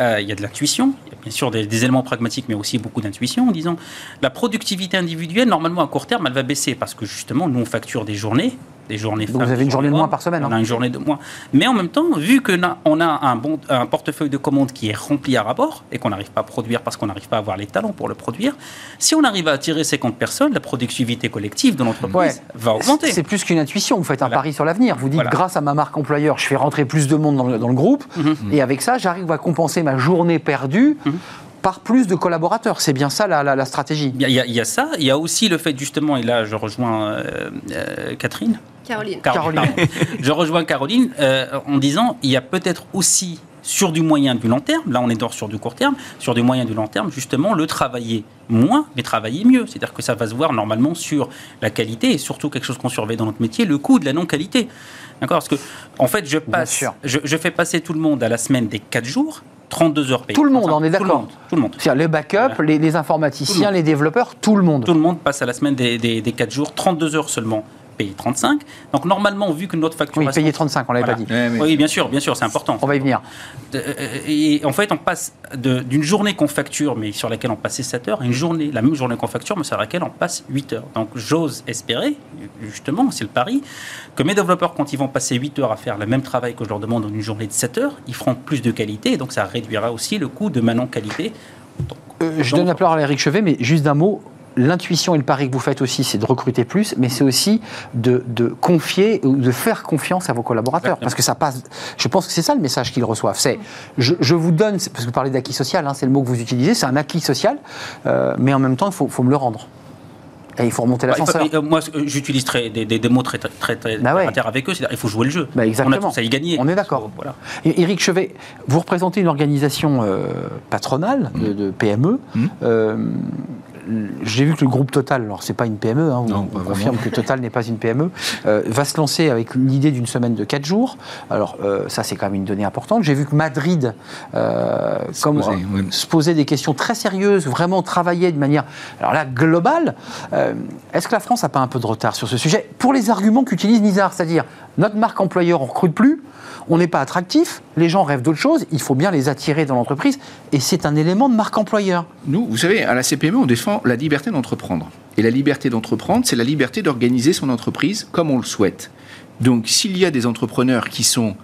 Euh, Il y a de l'intuition, il y a bien sûr des, des éléments pragmatiques, mais aussi beaucoup d'intuition, en disant la productivité individuelle, normalement à court terme, elle va baisser parce que justement, nous, on facture des journées. Des journées Donc vous avez une journée de moins par semaine, On hein. a une journée de moins. Mais en même temps, vu qu'on a, on a un, bon, un portefeuille de commandes qui est rempli à rapport et qu'on n'arrive pas à produire parce qu'on n'arrive pas à avoir les talents pour le produire, si on arrive à attirer 50 personnes, la productivité collective de l'entreprise Ouais. va augmenter. C'est plus qu'une intuition, vous faites un Voilà. pari sur l'avenir. Vous dites, Voilà. grâce à ma marque employeur, je fais rentrer plus de monde dans le, dans le groupe, Mhm. et avec ça, j'arrive à compenser ma journée perdue Mhm. par plus de collaborateurs. C'est bien ça la, la- la stratégie. Y a- il y a ça, il y a aussi le fait justement, et là je rejoins euh, euh, Catherine. Caroline. Caroline. je rejoins Caroline euh, en disant il y a peut-être aussi sur du moyen du long terme, là on est d'or sur du court terme, sur du moyen du long terme, justement le travailler moins, mais travailler mieux. C'est-à-dire que ça va se voir normalement sur la qualité et surtout quelque chose qu'on surveille dans notre métier, le coût de la non-qualité. D'accord? Parce que, en fait, je passe, sûr. je, je fais passer tout le monde à la semaine des 4 jours, 32 heures payées. Tout le monde, Enfin, on est d'accord. Tout le monde. C'est-à-dire les backups, Voilà. les, les informaticiens, Tout les développeurs, tout le monde. Tout le monde passe à la semaine des, des, des 4 jours, 32 heures seulement, payé 35. Donc normalement, vu que notre Oui, facturation... payer 35, on l'avait Voilà. pas dit. Oui, bien sûr, bien sûr, c'est important. On va y venir. Euh, Et en fait, on passe d'une journée qu'on facture, mais sur laquelle on passait 7 heures, à une journée, la même journée qu'on facture, mais sur laquelle on passe 8 heures. Donc j'ose espérer, justement, c'est le pari, que mes développeurs, quand ils vont passer 8 heures à faire le même travail que je leur demande en une journée de 7 heures, ils feront plus de qualité, et donc ça réduira aussi le coût de ma non-qualité. Donc, Euh, je donne la parole à Eric Chevet, mais juste d'un mot. L'intuition et le pari que vous faites aussi, c'est de recruter plus, mais c'est aussi de, de confier ou de faire confiance à vos collaborateurs. Parce que ça passe. Je pense que c'est ça le message qu'ils reçoivent. C'est je, je vous donne, parce que vous parlez d'acquis social, hein, c'est le mot que vous utilisez, c'est un acquis social, euh, mais en même temps, il faut, faut me le rendre. Et il faut remonter Bah, l'ascenseur. euh, moi, j'utilise très- des, des- des mots très, très, très, Bah ouais. avec eux. Il faut jouer le jeu. Bah, exactement. On a tous à y gagner. On est d'accord. Voilà. Éric Chevet, vous représentez une organisation euh, patronale de, de PME. Euh, j'ai vu que le groupe Total, alors c'est pas une PME, hein, Non, on, confirme que Total n'est pas une PME, euh, va se lancer avec l'idée d'une semaine de 4 jours. Alors euh, ça c'est quand même une donnée importante. J'ai vu que Madrid euh, comme, posait, oui. se posait des questions très sérieuses, vraiment travailler de manière alors là globale. Est-ce que la France n'a pas un peu de retard sur ce sujet Pour les arguments qu'utilise Nizar, c'est-à-dire notre marque employeur on recrute plus, on n'est pas attractif, les gens rêvent d'autre chose, il faut bien les attirer dans l'entreprise et c'est un élément de marque employeur. Nous, vous savez, à la CPME, on défend la liberté d'entreprendre. Et la liberté d'entreprendre, c'est la liberté d'organiser son entreprise comme on le souhaite. Donc, s'il y a des entrepreneurs qui sont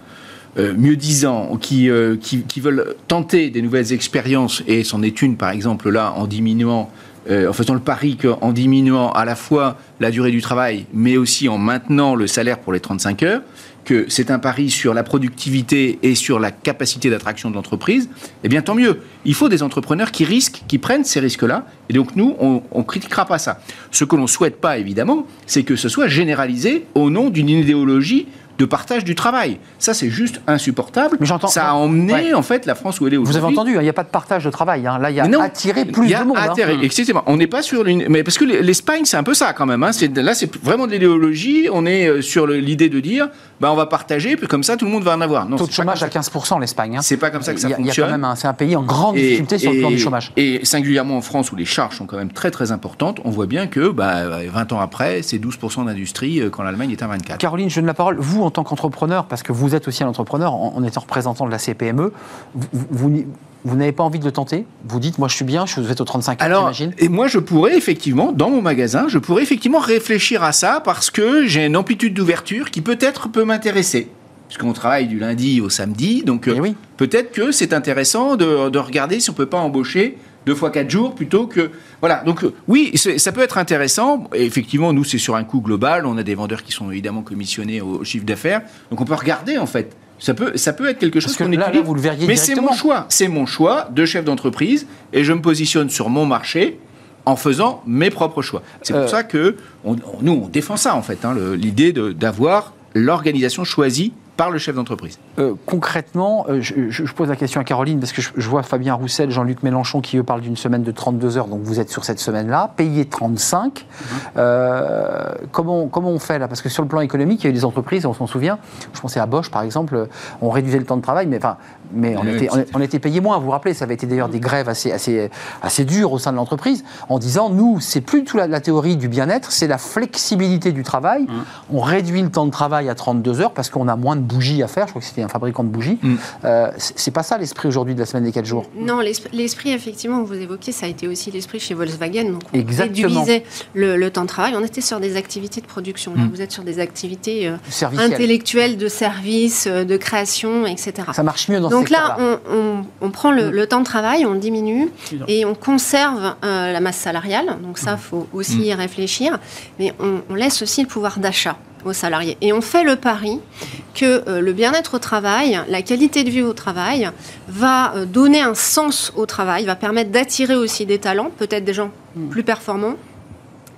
euh, mieux disants, qui, euh, qui, qui veulent tenter des nouvelles expériences, et c'en est une, par exemple, là, en diminuant, euh, en faisant le pari qu'en diminuant à la fois la durée du travail, mais aussi en maintenant le salaire pour les 35 heures, que c'est un pari sur la productivité et sur la capacité d'attraction de l'entreprise, eh bien tant mieux. Il faut des entrepreneurs qui risquent, qui prennent ces risques-là. Et donc nous, on ne critiquera pas ça. Ce que l'on ne souhaite pas, évidemment, c'est que ce soit généralisé au nom d'une idéologie de partage du travail. Ça, c'est juste insupportable. Mais j'entends- ça a emmené, Ouais. en fait, la France où elle est aujourd'hui. Vous avez entendu, hein, il n'y a pas de partage de travail. hein. Là, il y a non, attiré plus y a de monde. hein. attiré- Excusez-moi, on n'est pas sur une. Mais parce que l'Espagne, c'est un peu ça quand même. C'est- Là, c'est vraiment de l'idéologie. On est euh, sur l'idée de dire, bah, on va partager, puis comme ça, tout le monde va en avoir. Non, Taux de chômage à 15% l'Espagne. C'est pas comme ça que ça y a- il y a fonctionne. quand même un- c'est un pays en grande Et- difficulté sur le plan du chômage. Et singulièrement en France, où les charges sont quand même très très importantes, on voit bien que bah, 20 ans après, c'est 12% d'industrie euh, quand l'Allemagne est à 24. Caroline, je donne la parole. Vous, en tant qu'entrepreneur, parce que vous êtes aussi un entrepreneur, en, en étant représentant de la CPME, vous, vous- vous- vous n'avez pas envie de le tenter? Vous dites, moi je suis bien, je vous êtes au 35 ans, Alors, j'imagine et moi, je pourrais effectivement, dans mon magasin, je pourrais effectivement réfléchir à ça parce que j'ai une amplitude d'ouverture qui peut-être peut m'intéresser. Puisqu'on travaille du lundi au samedi, donc euh, Eh oui. peut-être que c'est intéressant de, de regarder si on peut pas embaucher deux fois quatre jours plutôt que voilà. Donc euh, oui ça peut être intéressant. Et effectivement nous c'est sur un coût global. On a des vendeurs qui sont évidemment commissionnés au, chiffre d'affaires. Donc on peut regarder en fait. Ça peut ça peut être quelque chose Parce que qu'on là, vous le verriez mais c'est mon choix. C'est mon choix de chef d'entreprise. Et je me positionne sur mon marché en faisant mes propres choix. C'est pour Euh. ça que on- on- nous on défend ça en fait hein, l'idée d'avoir l'organisation choisie par le chef d'entreprise. Euh, concrètement, euh, je, pose la question à Caroline parce que je, je vois Fabien Roussel, Jean-Luc Mélenchon qui eux parlent d'une semaine de 32 heures, donc vous êtes sur cette semaine-là, payé 35. Euh, comment, comment on fait là? Parce que sur le plan économique, il y a eu des entreprises, on s'en souvient, je pensais à Bosch par exemple, on réduisait le temps de travail, mais, enfin, mais on, Oui, était, on, c'était- on était payé moins, vous vous rappelez, ça avait été d'ailleurs des grèves assez, assez, assez dures au sein de l'entreprise, en disant, nous, c'est plus tout la, la théorie du bien-être, c'est la flexibilité du travail, on réduit le temps de travail à 32 heures parce qu'on a moins de bougies à faire, je crois que c'était un fabricant de bougies. Mm. Euh, c'est pas ça l'esprit aujourd'hui de la semaine des 4 jours? Non, l'esp- l'esprit, effectivement, que vous évoquez, ça a été aussi l'esprit chez Volkswagen. Donc, on Exactement. réduisait le, le temps de travail. On était sur des activités de production. Là, Mm. vous êtes sur des activités euh, intellectuelles, de service, euh, de création, etc. Ça marche mieux dans Donc ce là, on, on- on prend le, Mm. le temps de travail, on le diminue et on conserve euh, la masse salariale. Donc Mm. ça, faut aussi y réfléchir. Mais on, on laisse aussi le pouvoir d'achat aux salariés. Et on fait le pari que euh, le bien-être au travail, la qualité de vie au travail, va euh, donner un sens au travail, va permettre d'attirer aussi des talents, peut-être des gens Mm. plus performants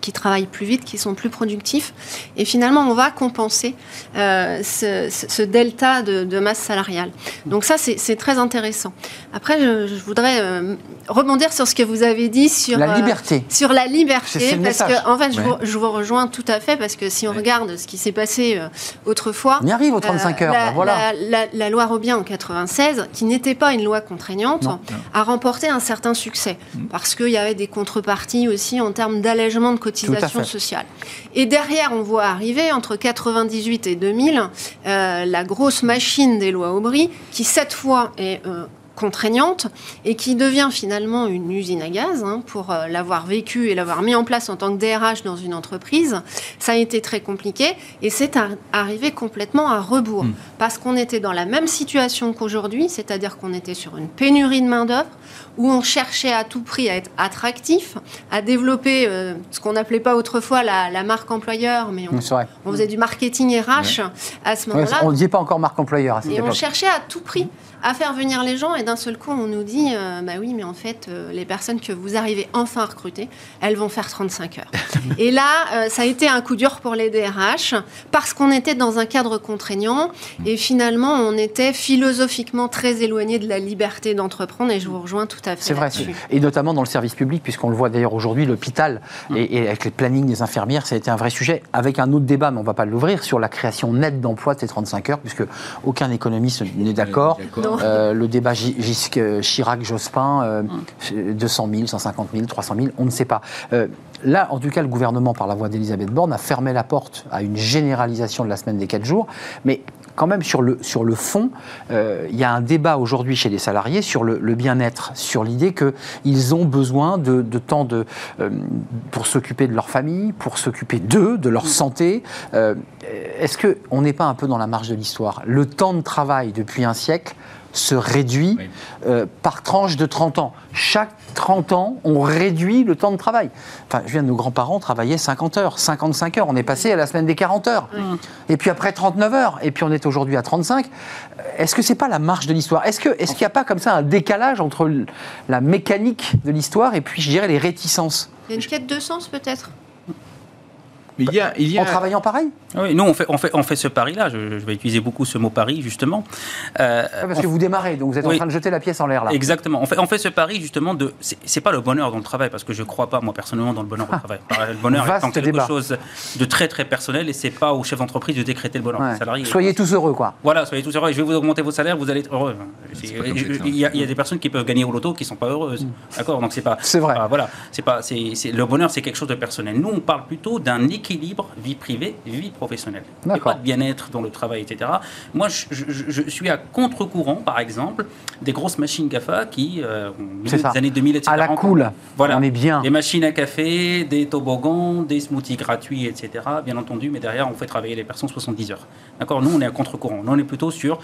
qui travaillent plus vite, qui sont plus productifs. Et finalement, on va compenser euh, ce, delta de, de masse salariale. Donc ça, c'est très intéressant. Après, je, je voudrais euh, rebondir sur ce que vous avez dit sur La euh, liberté. sur la liberté, parce que en fait, je, Ouais. vous, je vous rejoins tout à fait, parce que si on regarde ce qui s'est passé autrefois, On y arrive aux 35 euh, heures, la, ben voilà. la- la- la loi Robien en 96, qui n'était pas une loi contraignante, Non. a remporté un certain succès, parce qu'il y avait des contreparties aussi en termes d'allègement de cotisations sociales. Et derrière, on voit arriver, entre 98 et 2000, euh, la grosse machine des lois Aubry, qui cette fois est... euh, contraignante et qui devient finalement une usine à gaz hein, pour euh, l'avoir vécu et l'avoir mis en place en tant que DRH dans une entreprise. Ça a été très compliqué et c'est ar- arrivé complètement à rebours parce qu'on était dans la même situation qu'aujourd'hui, c'est-à-dire qu'on était sur une pénurie de main-d'œuvre où on cherchait à tout prix à être attractif, à développer euh, ce qu'on n'appelait pas autrefois la, la marque employeur, mais on, on faisait du marketing RH à ce moment-là. on ne disait pas encore marque employeur à cette Et on cherchait à tout prix à faire venir les gens. Et et d'un seul coup, on nous dit, euh, bah oui, mais en fait, euh, les personnes que vous arrivez enfin à recruter, elles vont faire 35 heures. *laughs* et là, euh, ça a été un coup dur pour les DRH, parce qu'on était dans un cadre contraignant, et finalement, on était philosophiquement très éloigné de la liberté d'entreprendre, et je vous rejoins tout à fait. C'est vrai, et notamment dans le service public, puisqu'on le voit d'ailleurs aujourd'hui, l'hôpital, et, et avec les plannings des infirmières, ça a été un vrai sujet, avec un autre débat, mais on ne va pas l'ouvrir, sur la création nette d'emplois de ces 35 heures, puisque aucun économiste n'est d'accord. Euh, le débat Gi- Gisc- euh, Chirac-Jospin, euh, 200 000, 150 000, 300 000, on ne sait pas. Euh, là, en tout cas, le gouvernement, par la voix d'Elisabeth Borne, a fermé la porte à une généralisation de la semaine des 4 jours, mais quand même sur le, sur le fond, euh, il y a un débat aujourd'hui chez les salariés sur le, le bien-être, sur l'idée qu'ils ont besoin de, de temps de, euh, pour s'occuper de leur famille, pour s'occuper d'eux, de leur santé. Euh, Est-ce qu'on n'est pas un peu dans la marge de l'histoire? Le temps de travail depuis un siècle se réduit Oui. euh, par tranche de 30 ans. Chaque 30 ans, on réduit le temps de travail. Enfin, je viens de nos grands-parents travaillaient 50 heures, 55 heures. On est passé à la semaine des 40 heures. Et puis après 39 heures. Et puis on est aujourd'hui à 35. Est-ce que c'est pas la marche de l'histoire? Est-ce que est-ce qu'il n'y a pas comme ça un décalage entre la mécanique de l'histoire et puis je dirais les réticences? Il y a une quête de sens, peut-être? Il y a, il y a- en travaillant pareil? Oui, nous, on fait, on fait, on fait ce pari-là. Je, je vais utiliser beaucoup ce mot pari, justement. Euh, Parce on que vous démarrez, donc vous êtes en train de jeter la pièce en l'air là. Exactement. On fait, on fait ce pari justement de. C'est pas le bonheur dans le travail parce que je crois pas moi personnellement dans le bonheur au *laughs* travail. Le bonheur étant quelque débat. chose de très très personnel et c'est pas au chef d'entreprise de décréter le bonheur Ouais. des salariés. Soyez tous heureux, quoi. Voilà, soyez tous heureux. Je vais vous augmenter vos salaires, vous allez être heureux. Il y, a- il y a des personnes qui peuvent gagner au loto qui sont pas heureuses. D'accord? Donc c'est pas. C'est vrai. pas- voilà. C'est pas. C'est c'est- le bonheur, c'est quelque chose de personnel. Nous, on parle plutôt d'un équilibre vie privée, vie professionnelle. Et pas de bien-être dans le travail, etc. Moi, je, je- je- je suis à contre-courant, par exemple, des grosses machines GAFA qui, euh, au milieu C'est ça. des années 2000, etc. À la cool. Voilà. On est bien. Des machines à café, des toboggans, des smoothies gratuits, etc. Bien entendu, mais derrière, on fait travailler les personnes 70 heures. D'accord? Nous, on est à contre-courant. Nous, on est plutôt sur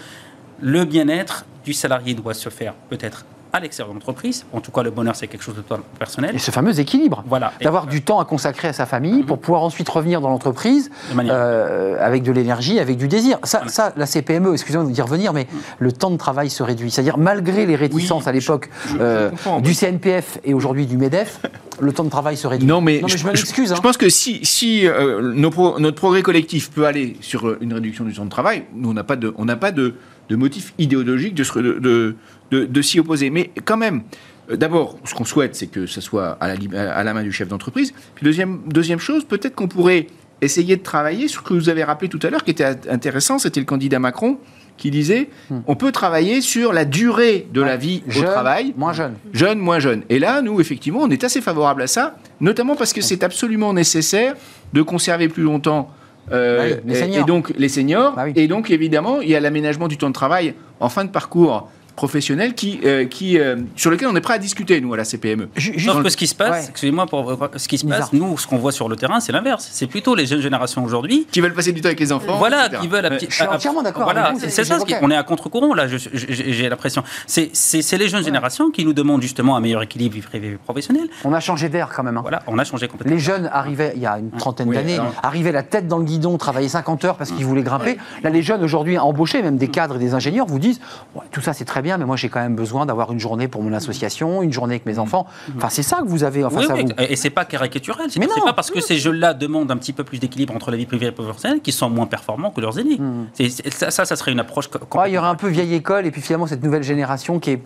le bien-être du salarié doit se faire peut-être à l'extérieur de l'entreprise. En tout cas, le bonheur, c'est quelque chose de personnel. Et ce fameux équilibre. Voilà. D'avoir du temps à consacrer à sa famille pour pouvoir ensuite revenir dans l'entreprise De manière- euh, avec de l'énergie, avec du désir. Ça, ça la CPME, excusez-moi d'y revenir, mais le temps de travail se réduit. C'est-à-dire, malgré les réticences Oui, à l'époque euh, du CNPF et aujourd'hui du MEDEF, le temps de travail se réduit. Non, mais, je, je, me je- l'excuse. je hein. pense que si, si euh, nos pro- notre progrès collectif peut aller sur une réduction du temps de travail, nous, on n'a pas de, on n'a pas de, de motif idéologique de, de, de, de s'y opposer. Mais quand même, euh, d'abord, ce qu'on souhaite, c'est que ça soit à la, à la main du chef d'entreprise. Puis deuxième, deuxième chose, peut-être qu'on pourrait essayer de travailler sur ce que vous avez rappelé tout à l'heure, qui était int- intéressant, c'était le candidat Macron qui disait on peut travailler sur la durée de la vie Jeune, au travail moins jeune. Jeune, moins jeune. Et là, nous, effectivement, on est assez favorable à ça, notamment parce que c'est absolument nécessaire de conserver plus longtemps euh, Bah oui, et- donc les seniors. Bah oui. Et donc, évidemment, il y a l'aménagement du temps de travail en fin de parcours professionnel qui, euh, qui, euh, sur lequel on est prêt à discuter, nous, à la CPME. Ju- juste- Sauf que ce qui se passe, Ouais. excusez-moi, pour, ce qui se Bizarre. passe, nous, ce qu'on voit sur le terrain, c'est l'inverse. C'est plutôt les jeunes générations aujourd'hui Qui veulent passer du temps avec les enfants. Voilà, etc. qui veulent. à Je suis entièrement d'accord Voilà, c'est c'est c'est ce ça. ce qui- on est à contre-courant là. J'ai l'impression. C'est c'est- c'est les jeunes générations qui nous demandent justement un meilleur équilibre vie privée vie professionnelle. On a changé d'air quand même. hein. Voilà, on a changé complètement. Les jeunes arrivaient, il y a une trentaine Oui, d'années, alors- arrivaient la tête dans le guidon, travaillaient 50 heures parce qu'ils voulaient grimper. Là, les jeunes aujourd'hui embauchés, même des cadres et des ingénieurs, vous disent tout ça c'est très bien, mais moi j'ai quand même besoin d'avoir une journée pour mon association, une journée avec mes enfants. Enfin, c'est ça que vous avez en Oui, face à oui, vous. et c'est pas caricatural. C'est Mais c'est non. pas parce que ces jeunes-là demandent un petit peu plus d'équilibre entre la vie privée et professionnelle qu'ils sont moins performants que leurs aînés. C'est- ça, ça, ça serait une approche. Ouais, il y aurait un peu vieille école et puis finalement cette nouvelle génération qui est,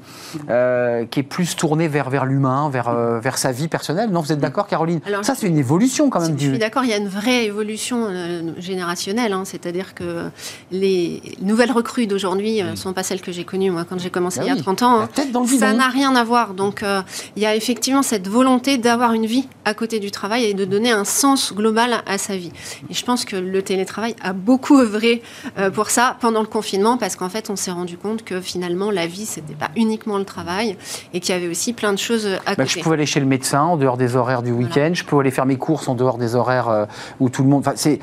euh, qui est plus tournée vers, vers l'humain, vers, euh, vers sa vie personnelle. Non, vous êtes d'accord, Caroline? Alors, Ça, c'est une évolution quand même Je suis d'accord, il y a une vraie évolution euh, générationnelle, hein, c'est-à-dire que les nouvelles recrues d'aujourd'hui ne sont pas celles que j'ai connues moi quand j'ai commencé Bah il y a oui, 30 ans. la hein. tête dans le Ça n'a rien à voir. Donc euh, il y a effectivement cette volonté d'avoir une vie à côté du travail et de donner un sens global à sa vie. Et je pense que le télétravail a beaucoup œuvré euh, pour ça pendant le confinement parce qu'en fait on s'est rendu compte que finalement la vie c'était pas uniquement le travail et qu'il y avait aussi plein de choses à Bah, côté. je pouvais aller chez le médecin en dehors des horaires du week-end, je pouvais aller faire mes courses en dehors des horaires euh, où tout le monde. Enfin, c'est,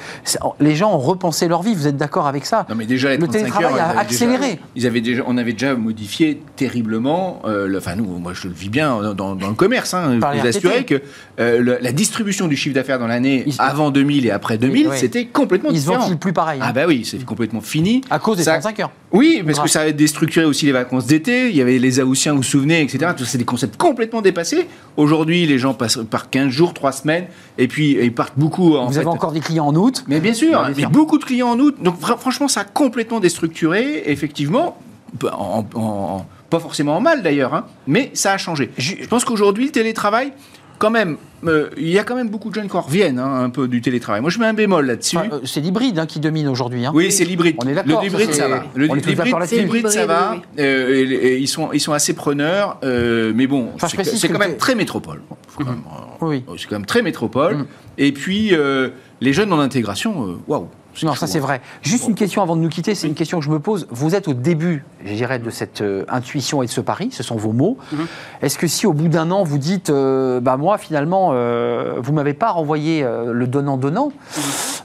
les gens ont repensé leur vie, vous êtes d'accord avec ça? Non, mais déjà, les Le 35 télétravail heures, a accéléré. déjà- ils avaient déjà, on avait déjà modifier terriblement. euh, le- enfin, nous, moi, je le vis bien dans, dans le commerce. Hein, Par je les peux vous assurer RTT. que euh, le- la distribution du chiffre d'affaires dans l'année Ils- avant 2000 et après 2000, Oui. c'était complètement Ils se différent. ventilent plus pareil. hein. Ah bah oui, c'est complètement fini. À cause des Ça- 35 heures. Oui, parce que ça avait déstructuré aussi les vacances d'été. Il y avait les Aoussiens, vous vous souvenez, etc. C'est des concepts complètement dépassés. Aujourd'hui, les gens passent par 15 jours, 3 semaines, et puis ils partent beaucoup. En Vous fait, avez encore des clients en août. mais bien sûr, Bien mais sûr. beaucoup de clients en août. Donc franchement, ça a complètement déstructuré, effectivement, en- en- en- pas forcément en mal d'ailleurs, hein, mais ça a changé. Je pense qu'aujourd'hui, le télétravail, quand même, euh, il y a quand même beaucoup de jeunes qui en reviennent hein, un peu du télétravail. Moi, je mets un bémol là-dessus. Enfin, euh, c'est l'hybride hein, qui domine aujourd'hui. hein. Oui, c'est l'hybride. On est d'accord, Le hybride, ça, ça, va. Le l'hybride, ça Hybride, va. Euh, et- et ils, sont, ils sont assez preneurs, euh, mais bon, Enfin, c'est quand même très métropole. Euh, Oui. C'est quand même très métropole. Mm. Et puis, euh, les jeunes en intégration, waouh. Non, ça c'est vrai. Juste une question avant de nous quitter, c'est une question que je me pose. Vous êtes au début, je dirais, de cette euh, intuition et de ce pari, ce sont vos mots. Mhm. Est-ce que si au bout d'un an vous dites, euh, bah moi finalement, euh, vous m'avez pas renvoyé euh, le donnant-donnant,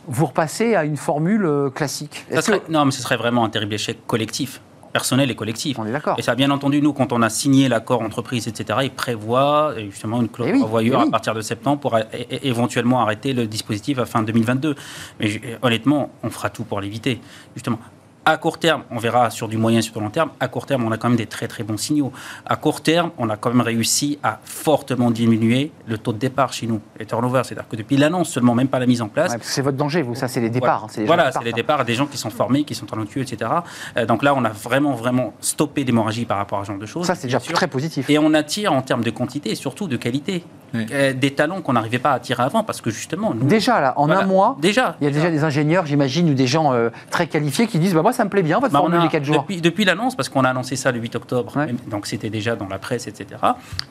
vous repassez à une formule classique? Ça Est-ce serait- que- Non, mais ce serait vraiment un terrible échec collectif, personnel et collectif. On est d'accord. Et ça, bien entendu, nous, quand on a signé l'accord entreprise, etc., il prévoit euh, justement une clause Eh oui, revoyure eh oui. à partir de septembre pour éventuellement arrêter le dispositif à fin 2022. Mais honnêtement, on fera tout pour l'éviter. Justement, à court terme, on verra sur du moyen et sur du long terme. À court terme, on a quand même des très très bons signaux. À court terme, on a quand même réussi à fortement diminuer le taux de départ chez nous, les turnover. C'est-à-dire que depuis l'annonce seulement, même pas la mise en place, Ouais, c'est votre danger, vous, ça c'est les départs. hein, c'est les voilà, qui c'est les hein. départs, des gens qui sont formés, qui sont talentueux, etc. Euh, donc là, on a vraiment, vraiment stoppé l'hémorragie par rapport à ce genre de choses. Ça c'est déjà sûr. très positif. Et on attire en termes de quantité et surtout de qualité. Oui. Euh, des talents qu'on n'arrivait pas à attirer avant parce que justement. Nous, Déjà là, en voilà, un mois, Déjà. il y a déjà des ingénieurs, j'imagine, ou des gens euh, très qualifiés qui disent, bah moi ça me plaît bien votre Bah, formule des 4 jours. Depuis, depuis l'annonce, parce qu'on a annoncé ça le 8 octobre, Ouais. donc c'était déjà dans la presse, etc.,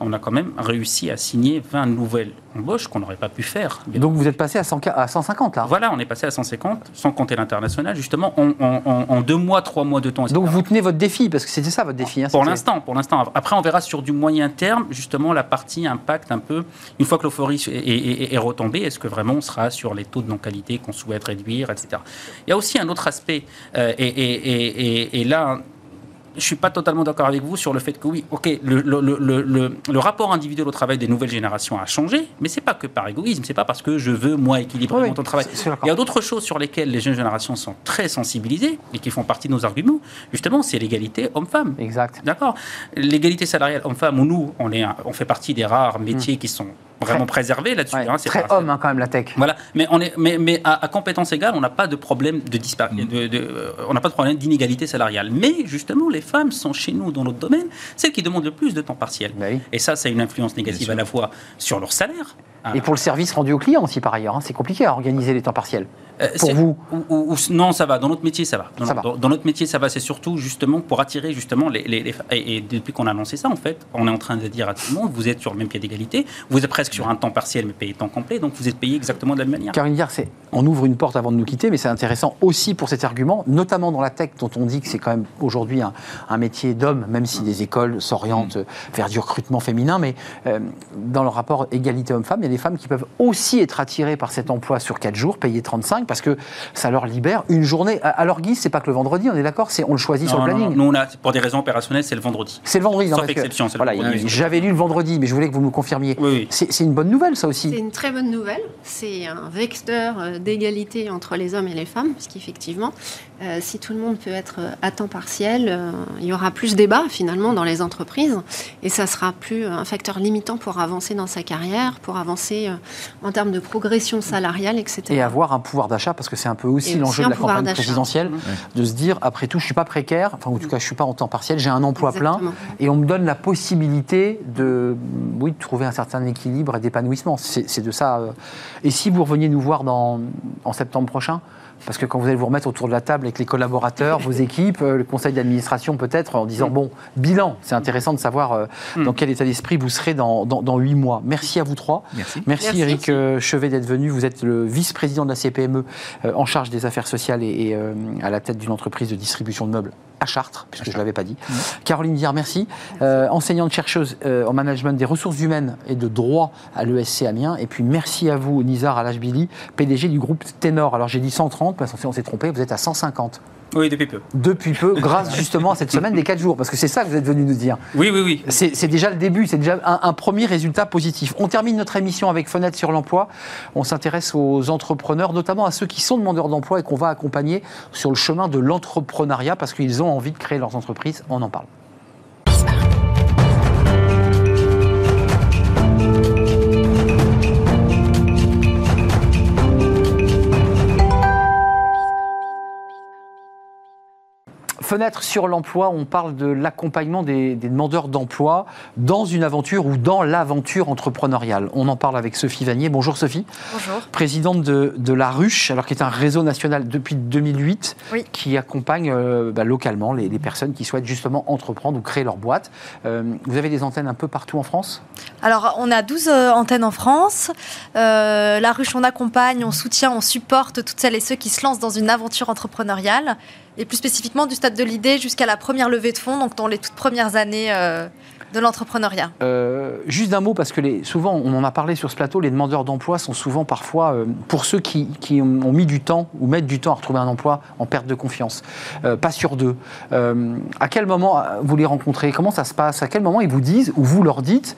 on a quand même réussi à signer 20 nouvelles embauches qu'on n'aurait pas pu faire. Donc vous êtes passé à, 100 à 150 là. Voilà, on est passé à 150, sans compter l'international, justement, en, en- en- en deux mois, trois mois de temps. etc. Donc vous tenez votre défi, parce que c'était ça votre défi. hein, Pour l'instant, pour l'instant. Après, on verra sur du moyen terme, justement, la partie impact un peu. Une fois que l'euphorie est, est- est- est retombée, est-ce que vraiment on sera sur les taux de non-qualité qu'on souhaite réduire, etc. Il y a aussi un autre aspect, euh, et, et- et- et- et là, je suis pas totalement d'accord avec vous sur le fait que oui, ok, le, le- le- le- le- le rapport individuel au travail des nouvelles générations a changé, mais c'est pas que par égoïsme, c'est pas parce que je veux moi équilibrer Oui, mon temps de travail. Il y a d'autres choses sur lesquelles les jeunes générations sont très sensibilisées et qui font partie de nos arguments. Justement, c'est l'égalité homme-femme. Exact. D'accord? L'égalité salariale homme-femme, où nous, on, est, on fait partie des rares métiers qui sont vraiment préservés là-dessus. Ouais, hein, c'est très pas- homme hein, quand même la tech. Voilà, mais, on est, mais, mais à, à compétence égale, on n'a pas de problème de dispar- Mm. de- de- euh, on n'a pas de problème d'inégalité salariale. Mais justement, les femmes sont chez nous dans notre domaine celles qui demandent le plus de temps partiel. Oui. Et ça, c'est une influence négative à la fois sur leur salaire. Hein, Et pour le service rendu au client aussi par ailleurs, hein, c'est compliqué à organiser les temps partiels. Euh, Pour vous ou- ou- ou- Non, ça va. Dans notre métier, ça va. Dans, Ça va. dans- dans notre métier, ça va. C'est surtout justement pour attirer justement les. les- les- et, et depuis qu'on a annoncé ça, en fait, on est en train de dire à tout le monde vous êtes sur le même pied d'égalité, vous êtes presque sur un temps partiel mais payé temps complet, donc vous êtes payé exactement de la même manière. Caroline Diard, c'est, on ouvre une porte avant de nous quitter, mais c'est intéressant aussi pour cet argument, notamment dans la tech, dont on dit que c'est quand même aujourd'hui un, un métier d'homme, même si des écoles s'orientent vers du recrutement féminin, mais euh, dans le rapport égalité homme-femme, il y a des femmes qui peuvent aussi être attirées par cet emploi sur 4 jours, payé 35, parce que ça leur libère une journée. À, leur guise, c'est pas que le vendredi, on est d'accord, c'est on le choisit sur Non, le planning. non, nous, on a, pour des raisons opérationnelles, c'est le vendredi. C'est le vendredi, non, Sauf parce exception, c'est le Voilà, j'avais lu le vendredi, mais je voulais que vous me confirmiez. Oui, oui. C'est, c'est une bonne nouvelle, ça C'est aussi. une très bonne nouvelle. C'est un vecteur euh, d'égalité entre les hommes et les femmes, puisqu'effectivement, euh, si tout le monde peut être à temps partiel, euh, il y aura plus de débat finalement dans les entreprises, et ça sera plus euh, un facteur limitant pour avancer dans sa carrière, pour avancer euh, en termes de progression salariale, etc. Et avoir un pouvoir d'achat, parce que c'est un peu aussi l'enjeu de la campagne présidentielle, Mhm. de se dire, après tout, je suis pas précaire, enfin en tout cas, je suis pas en temps partiel, j'ai un emploi Exactement. plein, et on me donne la possibilité de, oui, de trouver un certain équilibre et d'épanouissement. C'est de ça. Et si vous reveniez nous voir dans, en septembre prochain parce que quand vous allez vous remettre autour de la table avec les collaborateurs, vos équipes, euh, le conseil d'administration peut-être, en disant, bon, bilan, c'est intéressant de savoir euh, dans quel état d'esprit vous serez dans, dans, dans 8 mois. Merci à vous trois. Merci. Merci, Merci. Eric euh, Chevet d'être venu. Vous êtes le vice-président de la CPME euh, en charge des affaires sociales et, et, euh, à la tête d'une entreprise de distribution de meubles à Chartres, puisque je ne l'avais pas dit. Caroline Diard, merci. Euh, enseignante chercheuse euh, en management des ressources humaines et de droit à l'ESC Amiens. Et puis merci à vous, Nizar Alashbili, PDG du groupe Ténor. Alors j'ai dit 130, parce qu'on s'est- on s'est trompé, vous êtes à 150. Oui, depuis peu. Depuis peu, grâce justement à cette semaine des 4 jours, parce que c'est ça que vous êtes venu nous dire. Oui, oui, oui. C'est déjà le début, c'est déjà un, un, premier résultat positif. On termine notre émission avec Fenêtre sur l'emploi. On s'intéresse aux entrepreneurs, notamment à ceux qui sont demandeurs d'emploi et qu'on va accompagner sur le chemin de l'entrepreneuriat parce qu'ils ont envie de créer leurs entreprises. On en parle. Fenêtre sur l'emploi, on parle de l'accompagnement des, des, demandeurs d'emploi dans une aventure ou dans l'aventure entrepreneuriale. On en parle avec Sophie Vanier. Bonjour Sophie. Bonjour. Présidente de, de, La Ruche, alors qui est un réseau national depuis 2008 oui. qui accompagne euh, bah, localement les, les, personnes qui souhaitent justement entreprendre ou créer leur boîte. Euh, vous avez des antennes un peu partout en France? Alors on a 12 euh, antennes en France. La Ruche, on accompagne, on soutient, on supporte toutes celles et ceux qui se lancent dans une aventure entrepreneuriale et plus spécifiquement du stade de l'idée jusqu'à la première levée de fonds, donc dans les toutes premières années euh, de l'entrepreneuriat. Euh, juste d'un mot, parce que souvent, on en a parlé sur ce plateau, les demandeurs d'emploi sont souvent parfois, euh, pour ceux qui, ont mis du temps ou mettent du temps à retrouver un emploi, en perte de confiance, pas sur deux. à quel moment vous les rencontrez? Comment ça se passe? À quel moment ils vous disent, ou vous leur dites,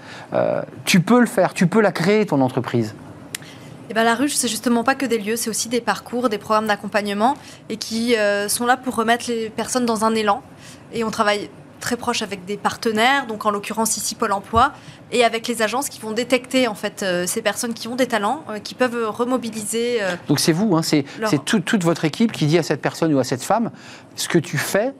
tu peux le faire, tu peux la créer, ton entreprise? Et ben, la ruche, c'est justement pas que des lieux, c'est aussi des parcours, des programmes d'accompagnement et qui euh, sont là pour remettre les personnes dans un élan. Et on travaille très proche avec des partenaires, donc en l'occurrence ici Pôle Emploi, et avec les agences qui vont détecter en fait euh, ces personnes qui ont des talents, euh, qui peuvent remobiliser. Euh, donc c'est vous, hein, c'est leur... tout, toute votre équipe qui dit à cette personne ou à cette femme, ce que tu fais,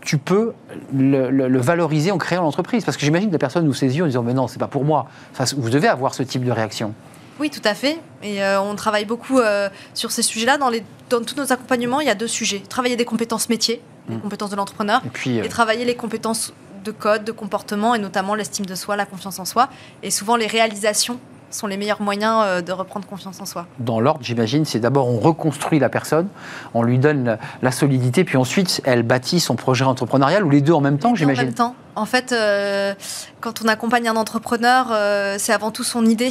tu peux le, le, le valoriser en créant l'entreprise. Parce que j'imagine que la personne nous ses yeux en disant mais non, c'est pas pour moi. Enfin, vous devez avoir ce type de réaction. Oui, tout à fait. Et euh, on travaille beaucoup euh, sur ces sujets-là. Dans, dans, tous nos accompagnements, il y a deux sujets. Travailler des compétences métiers, mmh. les compétences de l'entrepreneur, et, puis, euh... et travailler les compétences de code, de comportement, et notamment l'estime de soi, la confiance en soi. Et souvent, les réalisations sont les meilleurs moyens de reprendre confiance en soi. Dans l'ordre, j'imagine, c'est d'abord on reconstruit la personne, on lui donne la, solidité, puis ensuite elle bâtit son projet entrepreneurial, ou les deux en même temps, j'imagine? En même temps. En fait, quand on accompagne un entrepreneur, c'est avant tout son idée.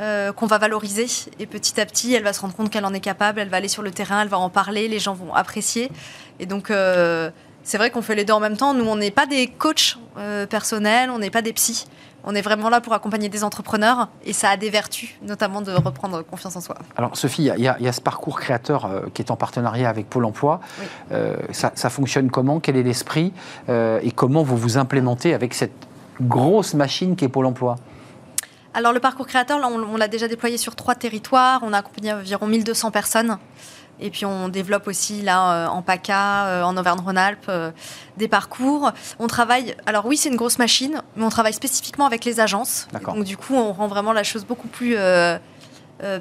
Euh, qu'on va valoriser et petit à petit elle va se rendre compte qu'elle en est capable, elle va aller sur le terrain, elle va en parler, les gens vont apprécier et donc euh, c'est vrai qu'on fait les deux en même temps. Nous on n'est pas des coachs euh, personnels, on n'est pas des psys, on est vraiment là pour accompagner des entrepreneurs et ça a des vertus, notamment de reprendre confiance en soi. Alors Sophie, il y, y, y, a ce parcours créateur euh, qui est en partenariat avec Pôle Emploi. Oui. Euh, ça, ça, fonctionne comment? Quel est l'esprit euh, Et comment vous vous implémentez avec cette grosse machine qui est Pôle Emploi? Alors le parcours créateur, là, on, on l'a déjà déployé sur trois territoires. On a accompagné environ 1200 personnes. Et puis on développe aussi là euh, en PACA, euh, en Auvergne-Rhône-Alpes, euh, des parcours. On travaille, alors oui c'est une grosse machine, mais on travaille spécifiquement avec les agences. Donc du coup on rend vraiment la chose beaucoup plus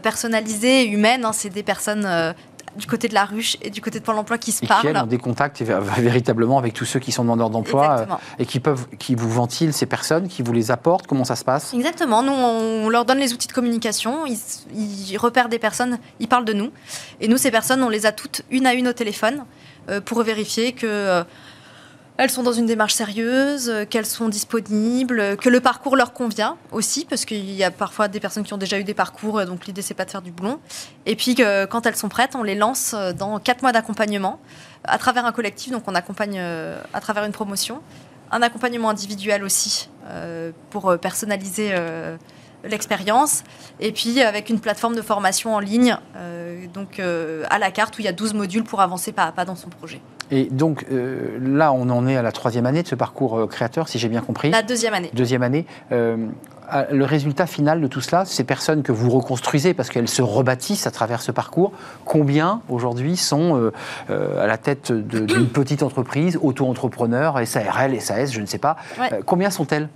personnalisée humaine. Hein. C'est des personnes du côté de la ruche et du côté de Pôle emploi qui se et parlent. Qui ont des contacts véritablement avec tous ceux qui sont demandeurs d'emploi euh, et qui, peuvent, qui vous ventilent ces personnes, qui vous les apportent. Comment ça se passe? Exactement. Nous, on leur donne les outils de communication. Ils, ils, repèrent des personnes, ils parlent de nous. Et nous, ces personnes, on les a toutes une à une au téléphone euh, pour vérifier que. Euh, elles sont dans une démarche sérieuse, euh, qu'elles sont disponibles, que le parcours leur convient aussi, parce qu'il y a parfois des personnes qui ont déjà eu des parcours, donc l'idée c'est pas de faire du boulon. Et puis quand elles sont prêtes, on les lance dans quatre mois d'accompagnement à travers un collectif, donc on accompagne euh, à travers une promotion, un accompagnement individuel aussi euh, pour personnaliser euh, l'expérience, et puis avec une plateforme de formation en ligne, euh, donc à la carte où il y a 12 modules pour avancer pas à pas dans son projet. Et donc euh, là, on en est à la troisième année de ce parcours euh, créateur, si j'ai bien compris. La deuxième année. Deuxième année. Euh, le résultat final de tout cela, ces personnes que vous reconstruisez parce qu'elles se rebâtissent à travers ce parcours, combien aujourd'hui sont euh, à la tête d'une *clears throat* petite entreprise, auto-entrepreneur, SARL, SAS, je ne sais pas. Ouais. combien sont-elles?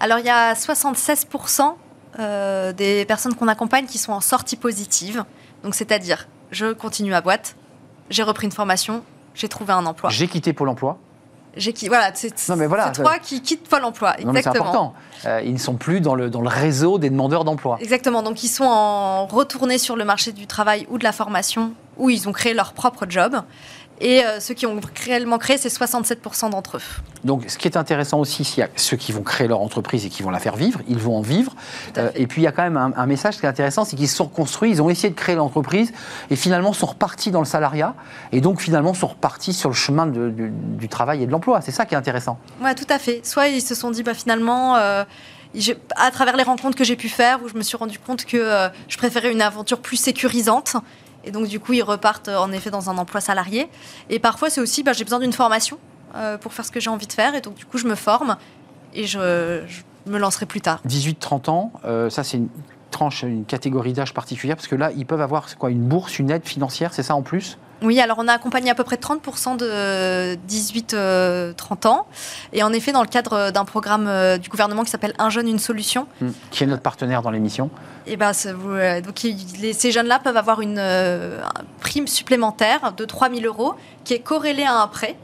Alors il y a 76% des personnes qu'on accompagne qui sont en sortie positive. Donc c'est-à-dire, je continue à boîte, j'ai repris une formation, j'ai trouvé un emploi. J'ai quitté Pôle emploi. J'ai qui voilà, c'est voilà, toi qui quittes Pôle emploi. Non, exactement. C'est important. Euh, ils ne sont plus dans le, dans le réseau des demandeurs d'emploi. Exactement. Donc ils sont en retournés sur le marché du travail ou de la formation où ils ont créé leur propre job. Et euh, ceux qui ont réellement créé, c'est 67% d'entre eux. Donc, ce qui est intéressant aussi, c'est qu'il y a ceux qui vont créer leur entreprise et qui vont la faire vivre, ils vont en vivre. Euh, et puis, il y a quand même un, un message qui est intéressant, c'est qu'ils se sont construits, ils ont essayé de créer l'entreprise et finalement sont repartis dans le salariat et donc finalement sont repartis sur le chemin de- du, du travail et de l'emploi. C'est ça qui est intéressant. Ouais, tout à fait. Soit ils se sont dit, bah, finalement, euh, à travers les rencontres que j'ai pu faire, où je me suis rendu compte que euh, je préférais une aventure plus sécurisante. Et donc, du coup, ils repartent euh, en effet dans un emploi salarié. Et parfois, c'est aussi, bah, j'ai besoin d'une formation euh, pour faire ce que j'ai envie de faire. Et donc, du coup, je me forme et je, me lancerai plus tard. 18-30 ans, euh, ça c'est une tranche, une catégorie d'âge particulière parce que là, ils peuvent avoir quoi, une bourse, une aide financière, c'est ça en plus? Oui, alors on a accompagné à peu près 30% de 18-30 ans. Et en effet, dans le cadre d'un programme euh, du gouvernement qui s'appelle Un jeune, une solution, Hmm. Qui est notre partenaire dans l'émission Et ben, vous- euh, donc, les- ces jeunes-là peuvent avoir une euh, prime supplémentaire de 3 000 euros qui est corrélée à un prêt,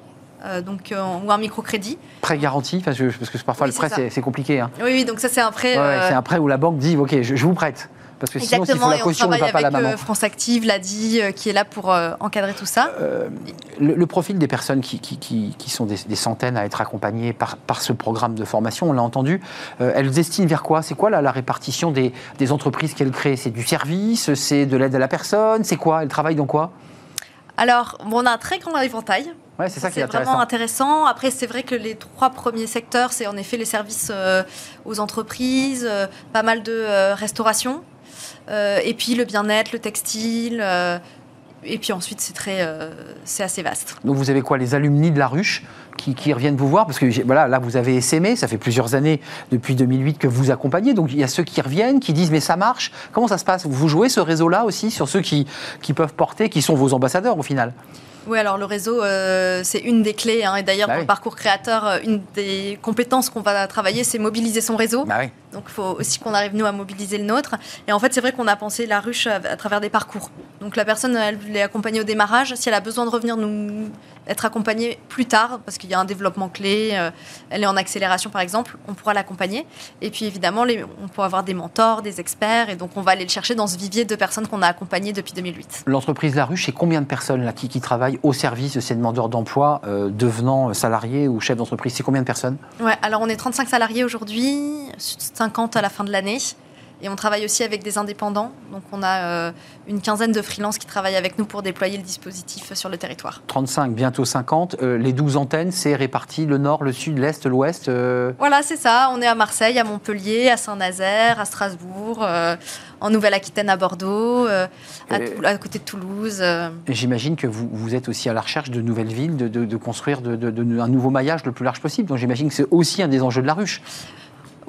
euh, donc, euh, ou un microcrédit. Prêt garanti, parce que, parce que parfois Oui, le prêt c'est compliqué. hein. Oui, oui, donc ça c'est un prêt. Ouais, euh, c'est un prêt où la banque dit ok, je, je vous prête. Parce que sinon, s'il faut Exactement, la on caution, la avec maman. euh, France Active, l'ADI, euh, qui est là pour euh, encadrer tout ça. Le, le profil des personnes qui, qui- qui- qui sont des, des centaines à être accompagnées par, par ce programme de formation, on l'a entendu, elles destinent vers quoi? C'est quoi la, la répartition des, des entreprises qu'elles créent? C'est du service? C'est de l'aide à la personne? C'est quoi? Elles travaillent dans quoi? Alors, on a un très grand éventail. Ouais, c'est ça qui est intéressant. vraiment intéressant. Après, c'est vrai que les trois premiers secteurs, c'est en effet les services euh, aux entreprises, euh, pas mal de euh, restauration, et puis le bien-être, le textile. euh, et puis ensuite, c'est très, euh, c'est assez vaste. Donc vous avez quoi Les alumni de la ruche? Qui, qui reviennent vous voir Parce que voilà, là, vous avez essaimé, ça fait plusieurs années, depuis 2008, que vous accompagnez. Donc il y a ceux qui reviennent, qui disent mais ça marche. Comment ça se passe? Vous jouez ce réseau-là aussi sur ceux qui, qui peuvent porter, qui sont vos ambassadeurs au final? Oui, alors le réseau, euh, c'est une des clés. hein, et d'ailleurs, Bah dans oui. le parcours créateur, euh, une des compétences qu'on va travailler, c'est mobiliser son réseau. Bah oui. Donc il faut aussi qu'on arrive, nous, à mobiliser le nôtre. Et en fait, c'est vrai qu'on a pensé la ruche à, à travers des parcours. Donc la personne, elle est accompagnée au démarrage. Si elle a besoin de revenir nous être accompagnée plus tard, parce qu'il y a un développement clé, euh, elle est en accélération par exemple, on pourra l'accompagner. Et puis évidemment, les- on pourra avoir des mentors, des experts. Et donc on va aller le chercher dans ce vivier de personnes qu'on a accompagnées depuis 2008. L'entreprise La Ruche, c'est combien de personnes là, qui, qui travaillent au service de ces demandeurs d'emploi, euh, devenant salariés ou chefs d'entreprise? C'est combien de personnes? Ouais, alors on est 35 salariés aujourd'hui, 50 à la fin de l'année. Et on travaille aussi avec des indépendants. Donc on a euh, une quinzaine de freelances qui travaillent avec nous pour déployer le dispositif sur le territoire. 35, bientôt 50. Euh, les 12 antennes, c'est réparti le nord, le sud, l'est, l'ouest euh, Voilà, c'est ça. On est à Marseille, à Montpellier, à Saint-Nazaire, à Strasbourg, en Nouvelle-Aquitaine, à Bordeaux, euh, à, côté de Toulouse. euh. J'imagine que vous, vous êtes aussi à la recherche de nouvelles villes, de, de- de construire de- un nouveau maillage le plus large possible. Donc j'imagine que c'est aussi un des enjeux de la ruche.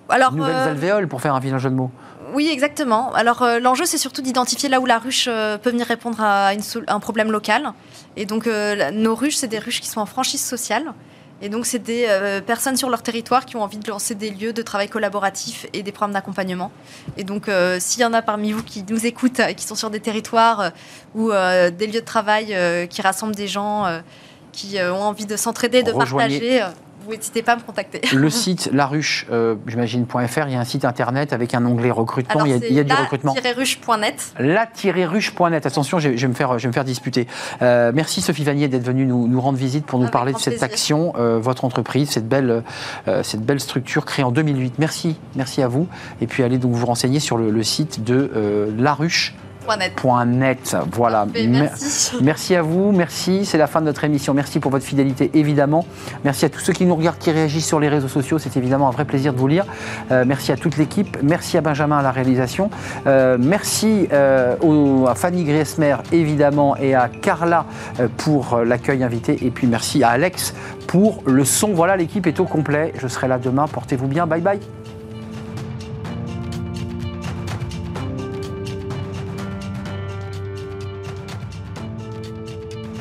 Alors, Nouvelles alvéoles, pour faire un vilain jeu de mots. Oui, exactement. Alors euh, l'enjeu, c'est surtout d'identifier là où la ruche euh, peut venir répondre à une un problème local. Et donc euh, nos ruches, c'est des ruches qui sont en franchise sociale. Et donc c'est des personnes sur leur territoire qui ont envie de lancer des lieux de travail collaboratif et des programmes d'accompagnement. Et donc s'il y en a parmi vous qui nous écoutent, qui sont sur des territoires ou des lieux de travail qui rassemblent des gens qui ont envie de s'entraider, de Rejoignez. partager, vous n'hésitez pas à me contacter. *laughs* Le site laruche, euh, j'imagine.fr, il y a un site internet avec un onglet recrutement. Alors il y a, c'est il y a du recrutement. la-ruche.net. La-ruche.net. Attention, je, je vais me faire, je vais me faire disputer. Euh, merci Sophie Vanier d'être venue nous, nous rendre visite pour nous Avec parler de cette plaisir. action, euh, votre entreprise, cette belle, cette belle structure créée en 2008. Merci, merci à vous. Et puis allez donc vous renseigner sur le, le site de euh, laruche.net. .net. Voilà. Parfait, merci. Merci à vous, merci. C'est la fin de notre émission. Merci pour votre fidélité, évidemment. Merci à tous ceux qui nous regardent, qui réagissent sur les réseaux sociaux. C'est évidemment un vrai plaisir de vous lire. Euh, merci à toute l'équipe. Merci à Benjamin à la réalisation. Euh, merci euh, au- à Fanny Griesmer, évidemment, et à Carla pour l'accueil invité. Et puis merci à Alex pour le son. Voilà, l'équipe est au complet. Je serai là demain. Portez-vous bien. Bye bye.